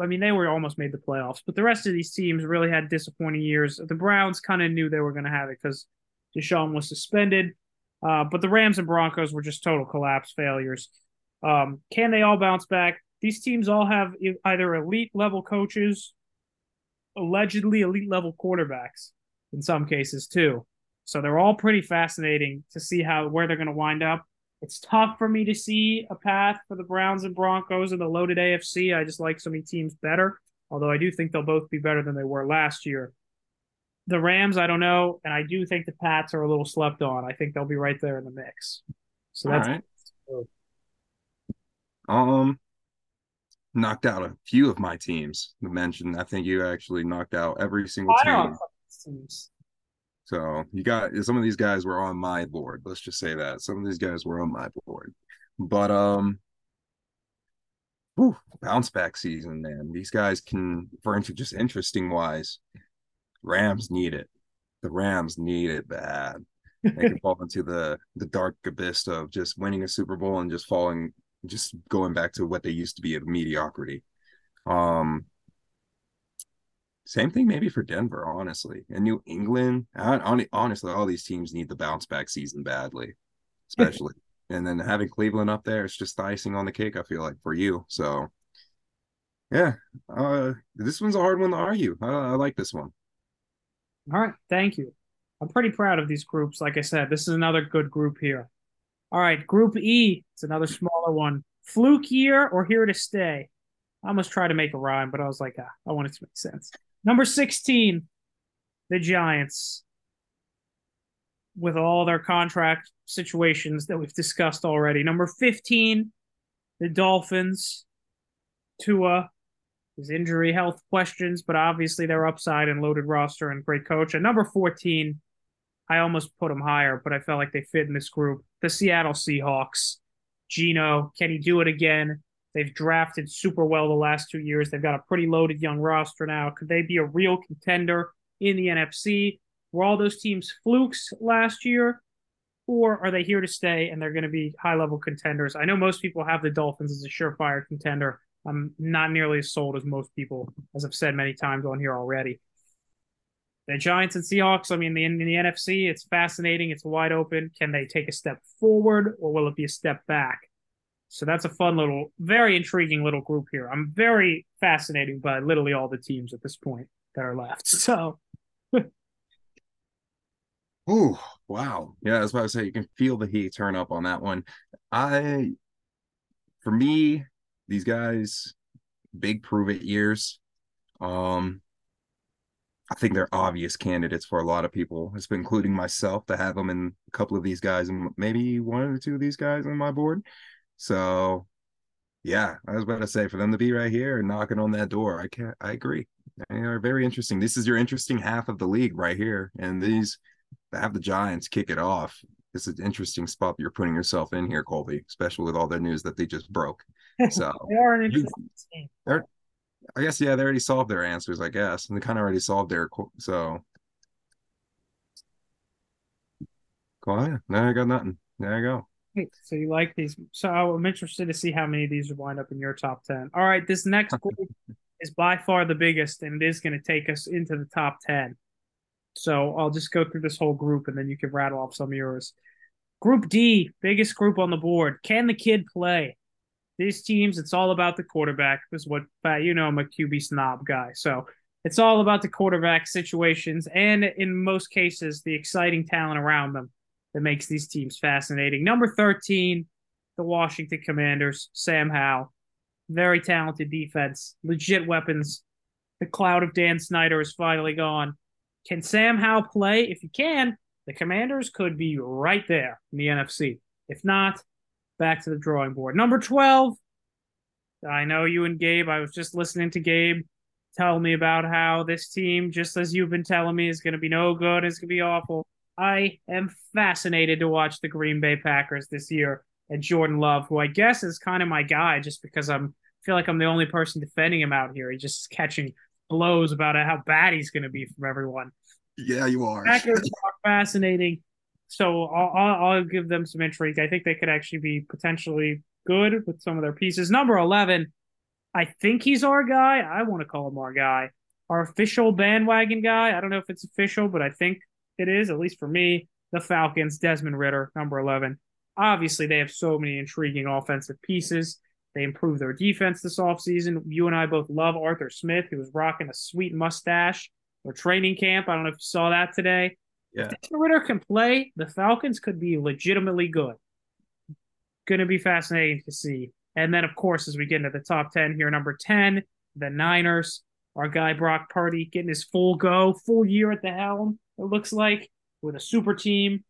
I mean, they were almost made the playoffs, but the rest of these teams really had disappointing years. The Browns kind of knew they were going to have it because Deshaun was suspended. Uh, but the Rams and Broncos were just total collapse failures. Um, can they all bounce back? These teams all have either elite level coaches, allegedly elite level quarterbacks in some cases too. So they're all pretty fascinating to see how where they're going to wind up. It's tough for me to see a path for the Browns and Broncos in the loaded AFC. I just like so many teams better, although I do think they'll both be better than they were last year. The Rams, I don't know, and I do think the Pats are a little slept on. I think they'll be right there in the mix. So that's right. um knocked out a few of my teams. To mention, I think you actually knocked out every single team. So you got some of these guys were on my board. Let's just say that some of these guys were on my board. But um, whew, bounce back season, man. These guys can, for just interesting wise, Rams need it. The Rams need it bad. They can fall into the the dark abyss of just winning a Super Bowl and just falling, just going back to what they used to be of mediocrity. Um, same thing maybe for Denver, honestly, and New England. Honestly, all these teams need the bounce back season badly, especially. and then having Cleveland up there, it's just icing on the cake. I feel like for you. So, yeah, uh, this one's a hard one to argue. I, I like this one. All right, thank you. I'm pretty proud of these groups. Like I said, this is another good group here. All right, Group E. It's another smaller one. Fluke year or here to stay? I almost tried to make a rhyme, but I was like, ah, I want it to make sense. Number 16, the Giants. With all their contract situations that we've discussed already. Number 15, the Dolphins. Tua, his injury health questions, but obviously their upside and loaded roster and great coach. And number 14, I almost put them higher, but I felt like they fit in this group. The Seattle Seahawks. Geno, can he do it again? They've drafted super well the last two years. They've got a pretty loaded young roster now. Could they be a real contender in the NFC? Were all those teams flukes last year? Or are they here to stay and they're going to be high level contenders? I know most people have the Dolphins as a surefire contender. I'm not nearly as sold as most people, as I've said many times on here already. The Giants and Seahawks, I mean, the, in the NFC, it's fascinating. It's wide open. Can they take a step forward or will it be a step back? So that's a fun little, very intriguing little group here. I'm very fascinated by literally all the teams at this point that are left. So, oh wow, yeah, that's what I say. You can feel the heat turn up on that one. I, for me, these guys, big prove it years. Um, I think they're obvious candidates for a lot of people, it's been including myself, to have them in a couple of these guys and maybe one or two of these guys on my board. So, yeah, I was about to say for them to be right here and knocking on that door, I can't. I agree. They are very interesting. This is your interesting half of the league right here, and these to have the Giants kick it off. This is an interesting spot you're putting yourself in here, Colby, especially with all the news that they just broke. So they are an interesting team. They're, I guess yeah, they already solved their answers. I guess and they kind of already solved their so. Go on. No, I got nothing. There you go. So you like these? So I'm interested to see how many of these will wind up in your top ten. All right, this next group is by far the biggest, and it is going to take us into the top ten. So I'll just go through this whole group, and then you can rattle off some of yours. Group D, biggest group on the board. Can the kid play? These teams, it's all about the quarterback. Is what uh, you know. I'm a QB snob guy, so it's all about the quarterback situations, and in most cases, the exciting talent around them that makes these teams fascinating. Number 13, the Washington Commanders, Sam Howell. Very talented defense, legit weapons. The cloud of Dan Snyder is finally gone. Can Sam Howell play? If he can, the Commanders could be right there in the NFC. If not, back to the drawing board. Number 12, I know you and Gabe. I was just listening to Gabe tell me about how this team, just as you've been telling me, is going to be no good. It's going to be awful. I am fascinated to watch the Green Bay Packers this year and Jordan Love, who I guess is kind of my guy, just because I'm feel like I'm the only person defending him out here. He's just catching blows about how bad he's going to be from everyone. Yeah, you are. Packers are fascinating. So I'll, I'll, I'll give them some intrigue. I think they could actually be potentially good with some of their pieces. Number 11, I think he's our guy. I want to call him our guy. Our official bandwagon guy. I don't know if it's official, but I think it is, at least for me, the Falcons, Desmond Ridder, number 11. Obviously, they have so many intriguing offensive pieces. They improved their defense this offseason. You and I both love Arthur Smith, who was rocking a sweet mustache or training camp. I don't know if you saw that today. Yeah. If Desmond Ridder can play, the Falcons could be legitimately good. Going to be fascinating to see. And then, of course, as we get into the top 10 here, number 10, the Niners. Our guy Brock Purdy getting his full go, full year at the helm it looks like, with a super team.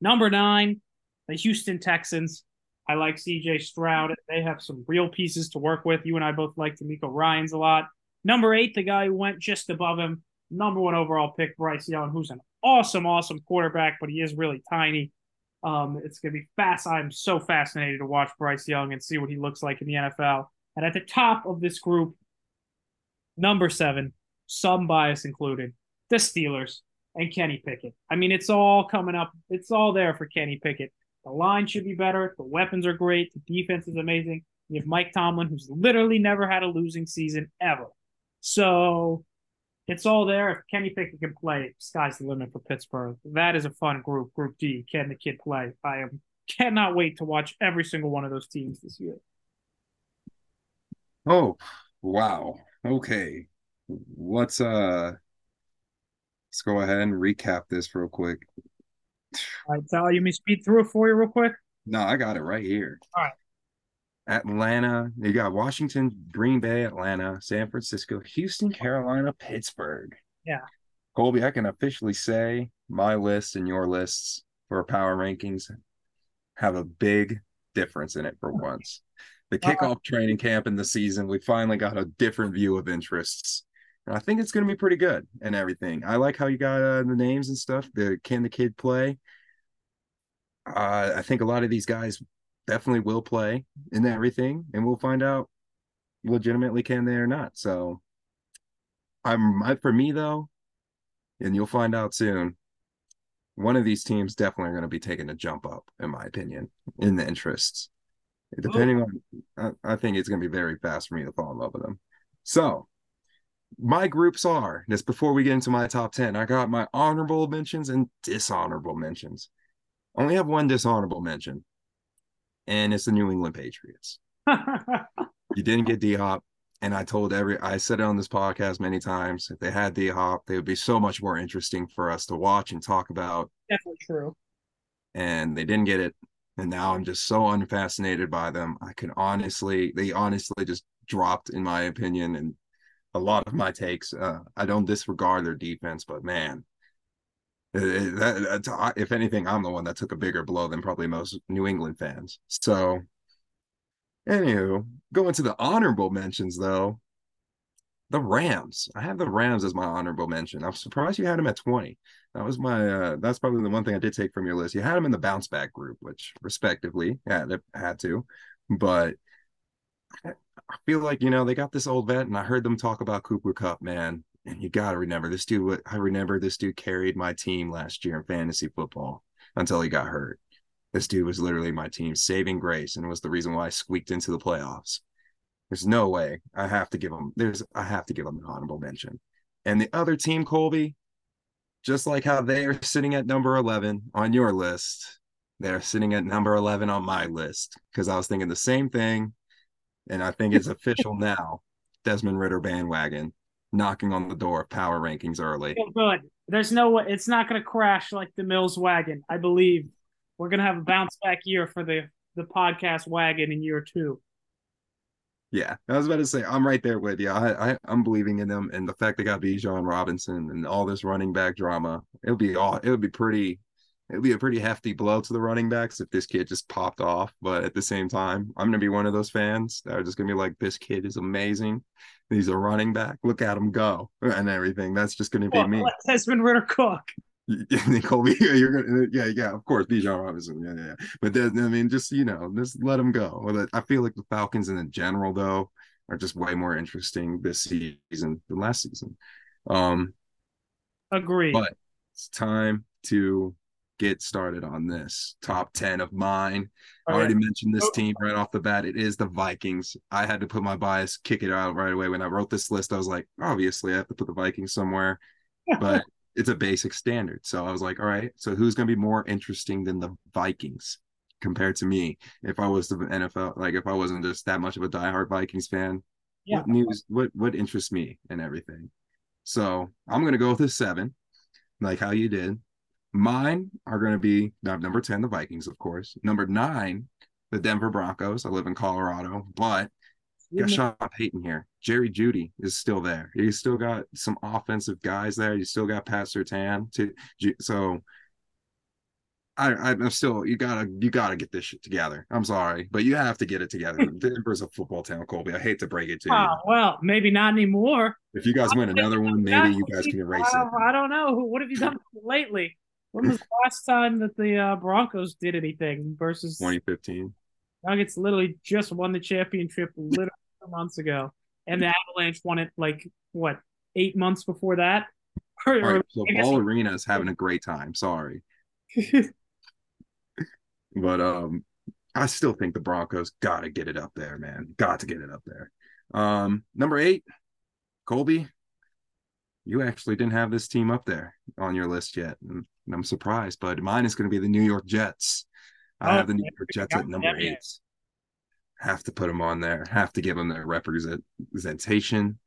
Number nine, the Houston Texans. I like CJ Stroud. They have some real pieces to work with. You and I both like DeMeco Ryans a lot. Number eight, the guy who went just above him, number one overall pick, Bryce Young, who's an awesome, awesome quarterback, but he is really tiny. Um, it's going to be fast. I'm so fascinated to watch Bryce Young and see what he looks like in the NFL. And at the top of this group, number seven, some bias included, the Steelers and Kenny Pickett. I mean, it's all coming up. It's all there for Kenny Pickett. The line should be better. The weapons are great. The defense is amazing. You have Mike Tomlin, who's literally never had a losing season ever. So it's all there. If Kenny Pickett can play, sky's the limit for Pittsburgh. That is a fun group. Group D. Can the kid play? I am cannot wait to watch every single one of those teams this year. Oh, wow. Okay. Let's uh let's go ahead and recap this real quick. All right, Sal, you me speed through it for you real quick? No, I got it right here. All right. Atlanta, you got Washington, Green Bay, Atlanta, San Francisco, Houston, Carolina, Pittsburgh. Yeah. Colby, I can officially say my list and your lists for power rankings have a big difference in it for once. The kickoff training camp in the season, we finally got a different view of interests. And I think it's going to be pretty good and everything. I like how you got uh, the names and stuff. The can the kid play? Uh, I think a lot of these guys definitely will play in everything, and we'll find out legitimately can they or not. So, I'm I, for me though, and you'll find out soon. One of these teams definitely are going to be taking a jump up, in my opinion, in the interests. Depending on, I, I think it's going to be very fast for me to fall in love with them. So, my groups are this before we get into my top 10 i got my honorable mentions and dishonorable mentions only have one dishonorable mention and it's the new england patriots. You didn't get d-hop and i told every i said it on this podcast many times if they had d-hop they would be so much more interesting for us to watch and talk about. Definitely true. And they didn't get it and now i'm just so unfascinated by them. I can honestly they honestly just dropped in my opinion and a lot of my takes. Uh, I don't disregard their defense, but man, that, if anything, I'm the one that took a bigger blow than probably most New England fans. So, anywho, going to the honorable mentions though, the Rams. I have the Rams as my honorable mention. I'm surprised you had them at 20. That was my. Uh, that's probably the one thing I did take from your list. You had them in the bounce back group, which respectively had had to, but I feel like you know they got this old vet, and I heard them talk about Cooper Kupp, man. And you got to remember this dude. I remember this dude carried my team last year in fantasy football until he got hurt. This dude was literally my team's saving grace, and was the reason why I squeaked into the playoffs. There's no way I have to give him. There's I have to give him an honorable mention. And the other team, Colby, just like how they are sitting at number 11 on your list, they're sitting at number 11 on my list because I was thinking the same thing and I think it's official now. Desmond Ridder bandwagon knocking on the door of power rankings early. Feel good. There's no way it's not going to crash like the Mills wagon. I believe we're going to have a bounce back year for the the podcast wagon in year two. Yeah, I was about to say I'm right there with you. I, I am believing in them, and the fact they got Bijan Robinson and all this running back drama, it'll be all it'll be pretty it'd be a pretty hefty blow to the running backs if this kid just popped off. But at the same time, I'm gonna be one of those fans that are just gonna be like, this kid is amazing. He's a running back. Look at him go and everything. That's just gonna be well, me. Desmond Ridder cook. Colby, you're gonna, yeah, yeah, of course, Bijan Robinson, yeah, yeah. But then, I mean, just you know, just let him go. I feel like the Falcons in general, though, are just way more interesting this season than last season. Um, agree. But it's time to get started on this top 10 of mine. I already mentioned this team right off the bat. It is the Vikings. I had to put my bias, kick it out right away. When I wrote this list, I was like, obviously, I have to put the Vikings somewhere, but it's a basic standard. So I was like, all right, so who's going to be more interesting than the Vikings compared to me if I was the NFL? Like, if I wasn't just that much of a diehard Vikings fan, yeah. what news, what, what interests me and everything? So I'm going to go with a seven, like how you did. Mine are going to be number 10, the Vikings, of course. Number nine, the Denver Broncos. I live in Colorado, but got Sean Payton here. Jerry Jeudy is still there. You still got some offensive guys there. You still got Pat Surtain. To, so I, I'm still you gotta you gotta get this shit together. I'm sorry, but you have to get it together. Denver's a football town, Colby. I hate to break it to oh, you. Oh, well, maybe not anymore. If you guys win another one, maybe you guys can erase it. I don't know. What have you done lately? When was the last time that the uh, Broncos did anything versus 2015? Nuggets literally just won the championship literally months ago, and the Avalanche won it like what eight months before that. All right, so Ball Arena is having a great time. Sorry, but um, I still think the Broncos got to get it up there, man. Got to get it up there. Um, number eight, Colby. You actually didn't have this team up there on your list yet. And I'm surprised, but mine is going to be the New York Jets. I oh, have the New York Jets at number eight. Have to put them on there. Have to give them their representation.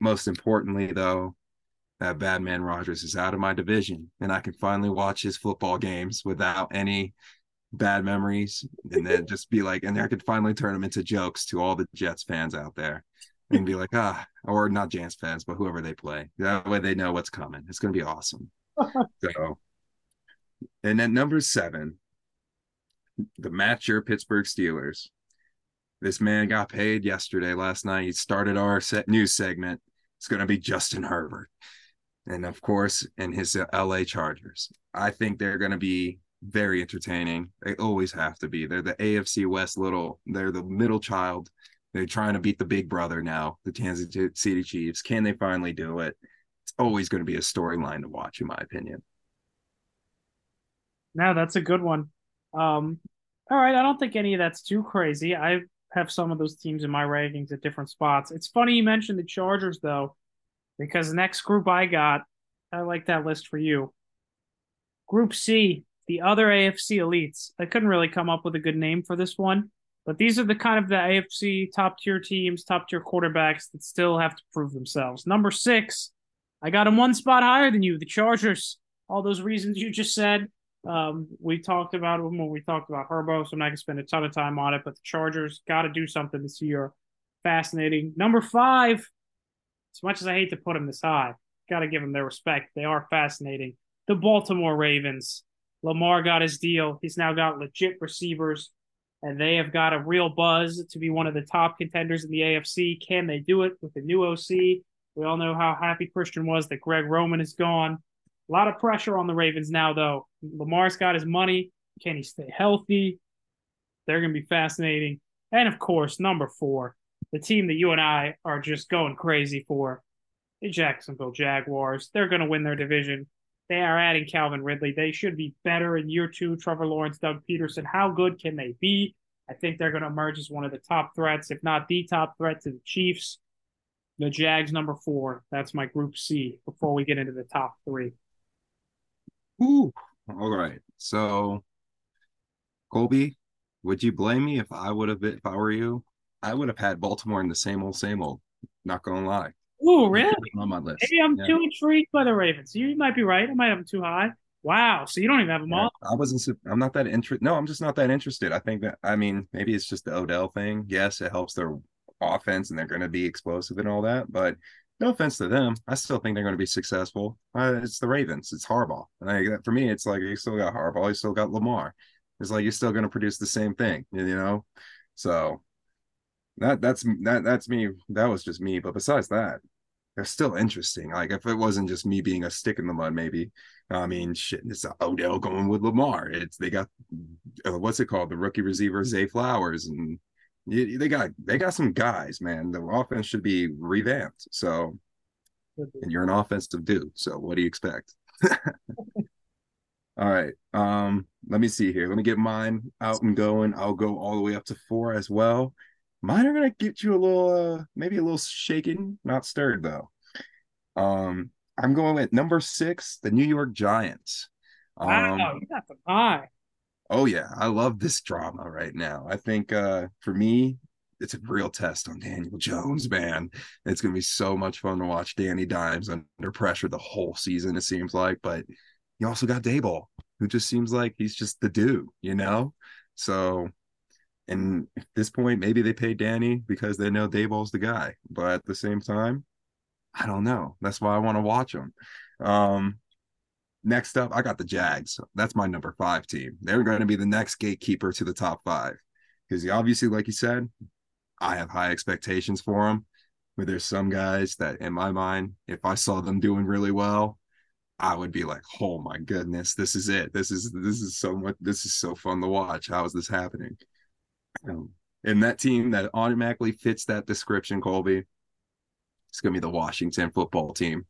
Most importantly, though, that bad man Rodgers is out of my division, and I can finally watch his football games without any bad memories, and then just be like, and I could finally turn them into jokes to all the Jets fans out there, and be like, ah, or not Jets fans, but whoever they play. That way, they know what's coming. It's going to be awesome. so, and then number seven, the match your Pittsburgh Steelers. This man got paid yesterday, last night. He started our set news segment. It's going to be Justin Herbert. And of course, in his LA Chargers. I think they're going to be very entertaining. They always have to be. They're the AFC West little, they're the middle child. They're trying to beat the big brother now, the Kansas City Chiefs. Can they finally do it? It's always going to be a storyline to watch, in my opinion. Now that's a good one. Um, all right, I don't think any of that's too crazy. I have some of those teams in my rankings at different spots. It's funny you mentioned the Chargers though, because the next group I got, I like that list for you. Group C, the other AFC elites. I couldn't really come up with a good name for this one, but these are the kind of the AFC top tier teams, top tier quarterbacks that still have to prove themselves. Number six, I got them one spot higher than you, the Chargers. All those reasons you just said. Um, we talked about them when we talked about Herbo, so I'm not gonna spend a ton of time on it. But the Chargers got to do something this year. Fascinating. Number five, as much as I hate to put them this high, got to give them their respect. They are fascinating. The Baltimore Ravens. Lamar got his deal. He's now got legit receivers, and they have got a real buzz to be one of the top contenders in the AFC. Can they do it with the new OC? We all know how happy Christian was that Greg Roman is gone. A lot of pressure on the Ravens now, though. Lamar's got his money. Can he stay healthy? They're going to be fascinating. And of course, number four, the team that you and I are just going crazy for, the Jacksonville Jaguars. They're going to win their division. They are adding Calvin Ridley. They should be better in year two. Trevor Lawrence, Doug Pederson. How good can they be? I think they're going to emerge as one of the top threats, if not the top threat to the Chiefs. The Jags, number four. That's my group C before we get into the top three. Ooh, all right. So, Colby, would you blame me if I would have, if I were you, I would have had Baltimore in the same old, same old. Not gonna lie. Ooh, really? On my list. Maybe I'm yeah. too intrigued by the Ravens. You might be right. I might have them too high. Wow. So you don't even have them yeah, all. I wasn't. I'm not that interested. No, I'm just not that interested. I think that. I mean, maybe it's just the Odell thing. Yes, it helps their offense, and they're going to be explosive and all that. But no offense to them, I still think they're going to be successful. Uh, it's the Ravens. It's Harbaugh. Like, for me, it's like you still got Harbaugh. You still got Lamar. It's like you're still going to produce the same thing. You know. So that that's that that's me. That was just me. But besides that, they're still interesting. Like if it wasn't just me being a stick in the mud, maybe. I mean, shit, it's Odell going with Lamar. It's they got uh, what's it called, the rookie receiver Zay Flowers, and they got they got some guys, man. The offense should be revamped. So, and you're an offensive dude. So, what do you expect? all right. Um, let me see here. Let me get mine out and going. I'll go all the way up to four as well. Mine are gonna get you a little, uh, maybe a little shaken, not stirred though. Um, I'm going with number six, the New York Giants. Um, wow, you got them high. Oh yeah, I love this drama right now. I think uh for me, it's a real test on Daniel Jones, man. It's gonna be so much fun to watch Danny Dimes under pressure the whole season, it seems like. But you also got Daboll, who just seems like he's just the dude, you know? So and at this point, maybe they pay Danny because they know Daboll's the guy. But at the same time, I don't know. That's why I want to watch them. Um, next up, I got the Jags. That's my number five team. They're going to be the next gatekeeper to the top five because obviously, like you said, I have high expectations for them. But there's some guys that, in my mind, if I saw them doing really well, I would be like, "Oh my goodness, this is it. This is this is so much. This is so fun to watch. How is this happening?" Um, And that team that automatically fits that description, Colby, it's gonna be the Washington football team.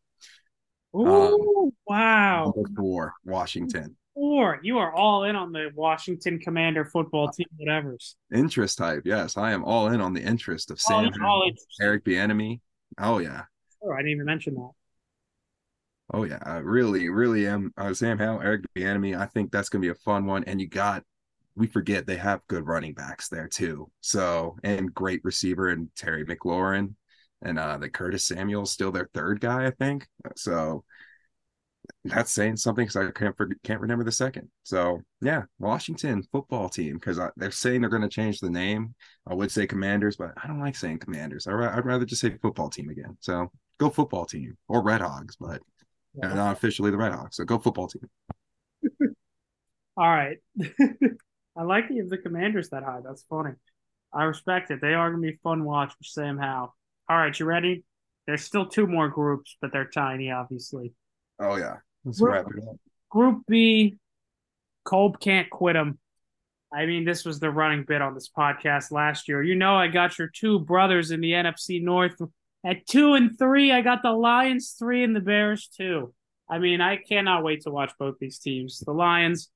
Ooh, wow. Number four, Washington. Four. You are all in on the Washington Commander football team, whatever's. Interest type, yes. I am all in on the interest of Sam, all. Eric Bieniemy. Oh yeah, Sure, I didn't even mention that. oh yeah. I really, really am. Uh, Sam Howell, Eric Bieniemy. I think that's gonna be a fun one. And you got, we forget they have good running backs there too. So and great receiver and Terry McLaurin, and uh the Curtis Samuel's still their third guy, I think. So that's saying something because I can't can't remember the second. So yeah, Washington football team because they're saying they're going to change the name. I would say Commanders, but I don't like saying Commanders. I I'd rather just say football team again. So go football team or Red Hogs, but Yeah. not officially the Red Hogs. So go football team. All right. I like the the commanders that high. That's funny. I respect it. They are gonna be fun watch for Sam Howell. All right, you ready? There's still two more groups, but they're tiny, obviously. Oh yeah, let's We're- wrap it up. Group B, Kolb can't quit him. I mean, this was the running bit on this podcast last year. You know, I got your two brothers in the NFC North at two and three. I got the Lions three and the Bears two. I mean, I cannot wait to watch both these teams. The Lions,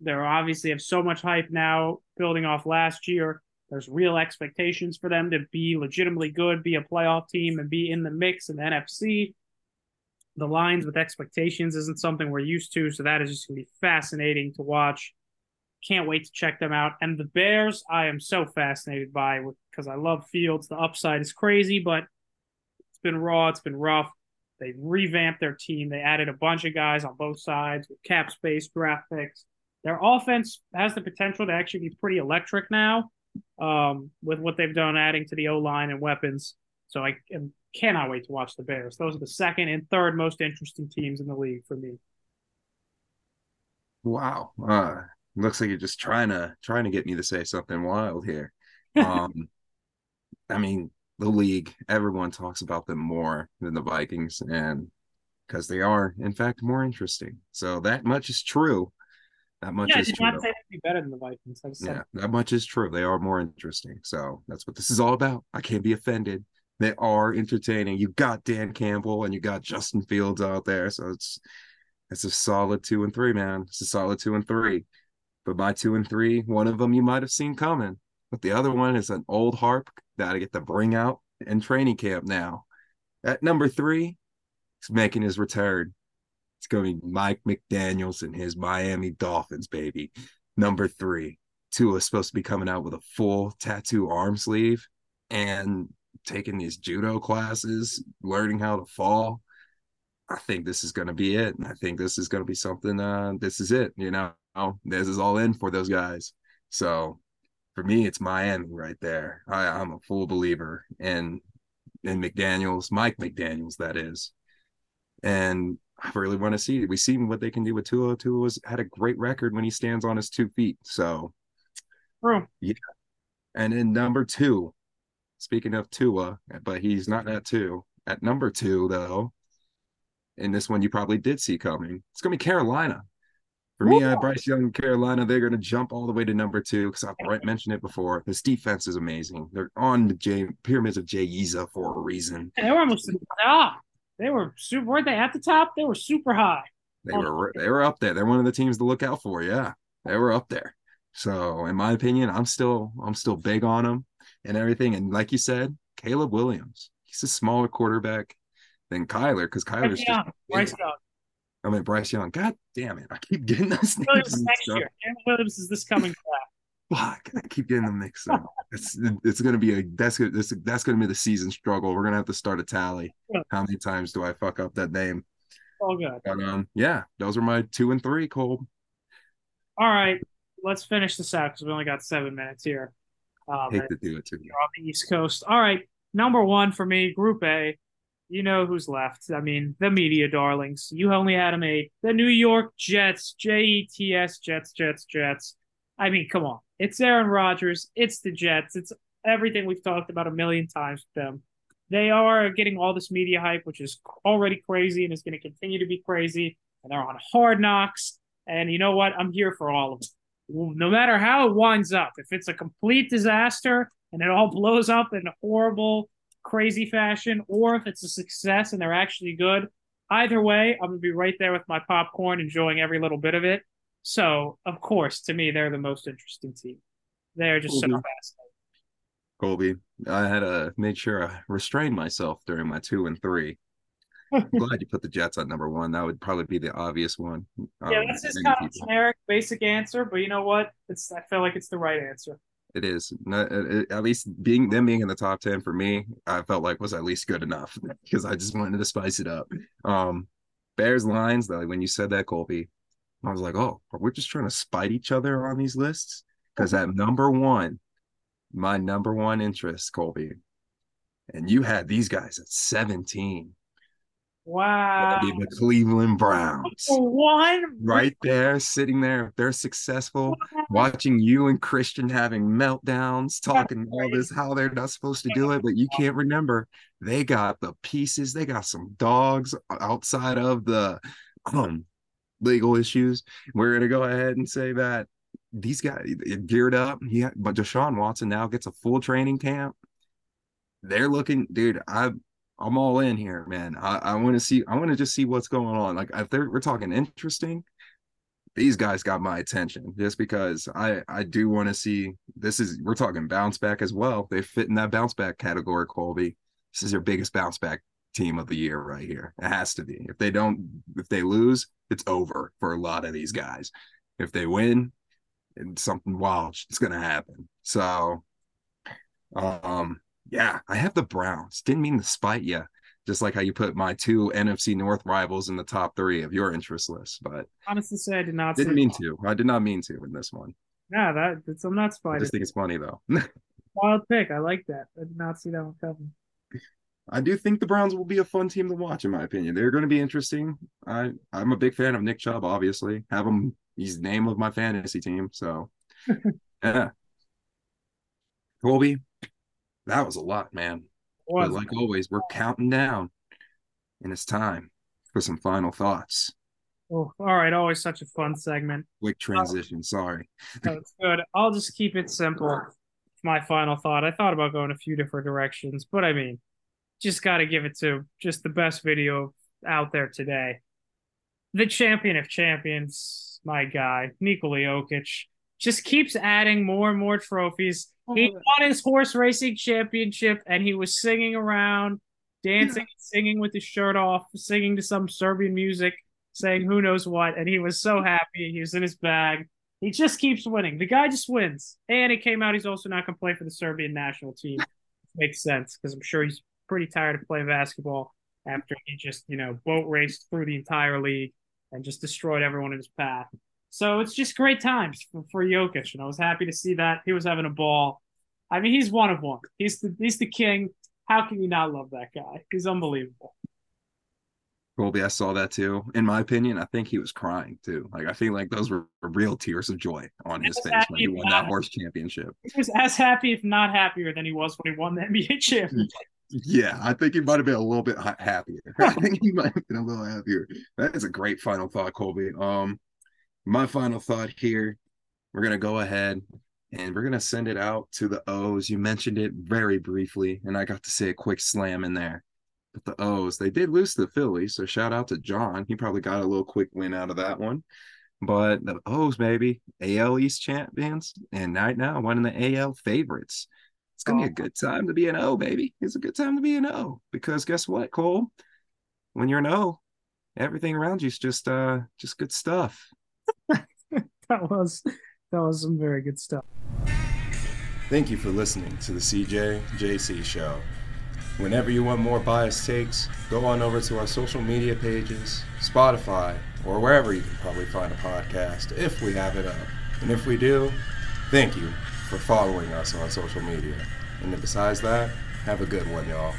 they're obviously have so much hype now, building off last year. There's real expectations for them to be legitimately good, be a playoff team, and be in the mix in the NFC the Lions with expectations isn't something we're used to, so that is just going to be fascinating to watch. Can't wait to check them out. And the Bears, I am so fascinated by because I love Fields. The upside is crazy, but it's been raw, it's been rough. They revamped their team. They added a bunch of guys on both sides with cap space, draft picks. Their offense has the potential to actually be pretty electric now um, with what they've done adding to the O line and weapons. So I am cannot wait to watch the Bears. Those are the second and third most interesting teams in the league for me. Wow. Uh, looks like you're just trying to trying to get me to say something wild here. Um, I mean, the league, everyone talks about them more than the Vikings, and because they are, in fact, more interesting. So that much is true. That much yeah, is true. not say they'd be better than the Vikings. I just said Yeah, that much is true. They are more interesting. So that's what this is all about. I can't be offended. They are entertaining. You got Dan Campbell and you got Justin Fields out there. So it's it's a solid two and three, man. It's a solid two and three. But my two and three, one of them you might have seen coming. But the other one is an old harp that I get to bring out in training camp now. At number three, he's making his return. It's going to be Mike McDaniels and his Miami Dolphins, baby. Number three, Tua is supposed to be coming out with a full tattoo arm sleeve and taking these judo classes, learning how to fall. I think this is going to be it. And I think this is going to be something. Uh, this is it. You know, this is all in for those guys. So for me, it's Miami right there. I, I'm a full believer in in McDaniel's, Mike McDaniel's, that is. And I really want to see it. We see what they can do with Tua. Tua was had a great record when he stands on his two feet. So, True. and in number two, speaking of Tua, but he's not at two. At number two, though, in this one you probably did see coming. It's gonna be Carolina. For me, uh, I Bryce Young, Carolina, they're gonna jump all the way to number two because I've right mentioned it before. This defense is amazing. They're on the J, pyramids of Jay Yiza for a reason. They were almost at the. They were super. Weren't they at the top? They were super high. They were they were up there. They're one of the teams to look out for. Yeah, they were up there. So, in my opinion, I'm still I'm still big on them and everything. And like you said, Caleb Williams, he's a smaller quarterback than Kyler because Kyler's Bryce just Bryce Young. I mean Bryce Young. God damn it! I keep getting those. Williams next year. Aaron Williams is this coming class. Fuck! I keep getting them mixed up. It's it's gonna be a that's gonna this, that's gonna be the season struggle. We're gonna have to start a tally. How many times do I fuck up that name? All good. But um, yeah, those are my two and three. Cole. All right. Let's finish this out because we only got seven minutes here. Um, Hate to do it to you. You're on the East Coast. All right. Number one for me, Group A. You know who's left. I mean, the media darlings. You only had them eight. The New York Jets, J E T S, Jets, Jets, Jets. I mean, come on. It's Aaron Rodgers. It's the Jets. It's everything we've talked about a million times with them. They are getting all this media hype, which is already crazy and is going to continue to be crazy. And they're on hard knocks. And you know what? I'm here for all of it. no matter how it winds up, if it's a complete disaster and it all blows up in a horrible, crazy fashion, or if it's a success and they're actually good, either way, I'm gonna be right there with my popcorn, enjoying every little bit of it. So, of course, to me, they're the most interesting team. They're just so fast. Colby, I had to make sure I restrained myself during my two and three. I'm glad you put the Jets on number one. That would probably be the obvious one. Yeah, um, that's just kind of generic, basic answer. But you know what? It's I feel like it's the right answer. It is. At least being them being in the top ten for me, I felt like was at least good enough because I just wanted to spice it up. Um, Bears Lions though, when you said that, Colby, I was like, oh, are we're just trying to spite each other on these lists because at number one, my number one interest, Colby, and you had these guys at seventeen. Wow. Be the Cleveland Browns. One right there, sitting there. If they're successful, watching you and Christian having meltdowns, talking all this, how they're not supposed to do it, but you can't remember. They got the pieces, they got some dogs outside of the um legal issues. We're gonna go ahead and say that these guys geared up. Yeah, but Deshaun Watson now gets a full training camp. They're looking, dude. I I'm all in here, man. I, I want to see. I want to just see what's going on. Like if they're we're talking interesting, these guys got my attention just because I I do want to see. This is we're talking bounce back as well. They fit in that bounce back category, Colby. This is their biggest bounce back team of the year right here. It has to be. If they don't, if they lose, it's over for a lot of these guys. If they win, and something wild is gonna happen. So, um, yeah, I have the Browns. Didn't mean to spite you, just like how you put my two NFC North rivals in the top three of your interest list. But honestly, say I did not. Didn't mean that. to. I did not mean to in this one. Yeah, that that's, I'm not spiting. I just think it's funny though. Wild pick. I like that. I did not see that one coming. I do think the Browns will be a fun team to watch, in my opinion. They're going to be interesting. I I'm a big fan of Nick Chubb. Obviously, have him. He's the name of my fantasy team. So, yeah. Colby, that was a lot, man. But like always, we're counting down, and it's time for some final thoughts. Oh, all right. Always such a fun segment. Quick transition. Sorry. That's good. I'll just keep it simple. My final thought. I thought about going a few different directions, but I mean, just got to give it to just the best video out there today. The champion of champions, my guy, Nikola Jokic, just keeps adding more and more trophies oh he oh. won his horse racing championship and he was singing around, dancing, yeah. singing with his shirt off, singing to some Serbian music, saying who knows what. And he was so happy. He was in his bag. He just keeps winning. The guy just wins. And it came out he's also not going to play for the Serbian national team. Makes sense because I'm sure he's pretty tired of playing basketball after he just, you know, boat raced through the entire league and just destroyed everyone in his path. So it's just great times for, for Jokic, and I was happy to see that he was having a ball. I mean, he's one of one. He's the he's the king. How can you not love that guy? He's unbelievable. Colby, I saw that too. In my opinion, I think he was crying too. Like I feel like those were real tears of joy on his face when he won that horse championship. He was as happy, if not happier, than he was when he won the NBA championship. Yeah, I think he might have been a little bit happier. I think he might have been a little happier. That is a great final thought, Colby. Um, my final thought here we're to go ahead and we're to send it out to the O's. You mentioned it very briefly, and I got to say a quick slam in there. But the O's, they did lose to the Phillies, so shout out to John. He probably got a little quick win out of that one. But the O's, baby, AL East champions, and right now one of the AL favorites. It's gonna be a good time to be an O, baby. It's a good time to be an O because guess what, Cole? When you're an O, everything around you is just uh just good stuff. that was that was some very good stuff. Thank you for listening to the CJ JC show. Whenever you want more biased takes, go on over to our social media pages, Spotify, or wherever you can probably find a podcast if we have it up. And if we do, thank you for following us on social media. And besides that, have a good one, y'all.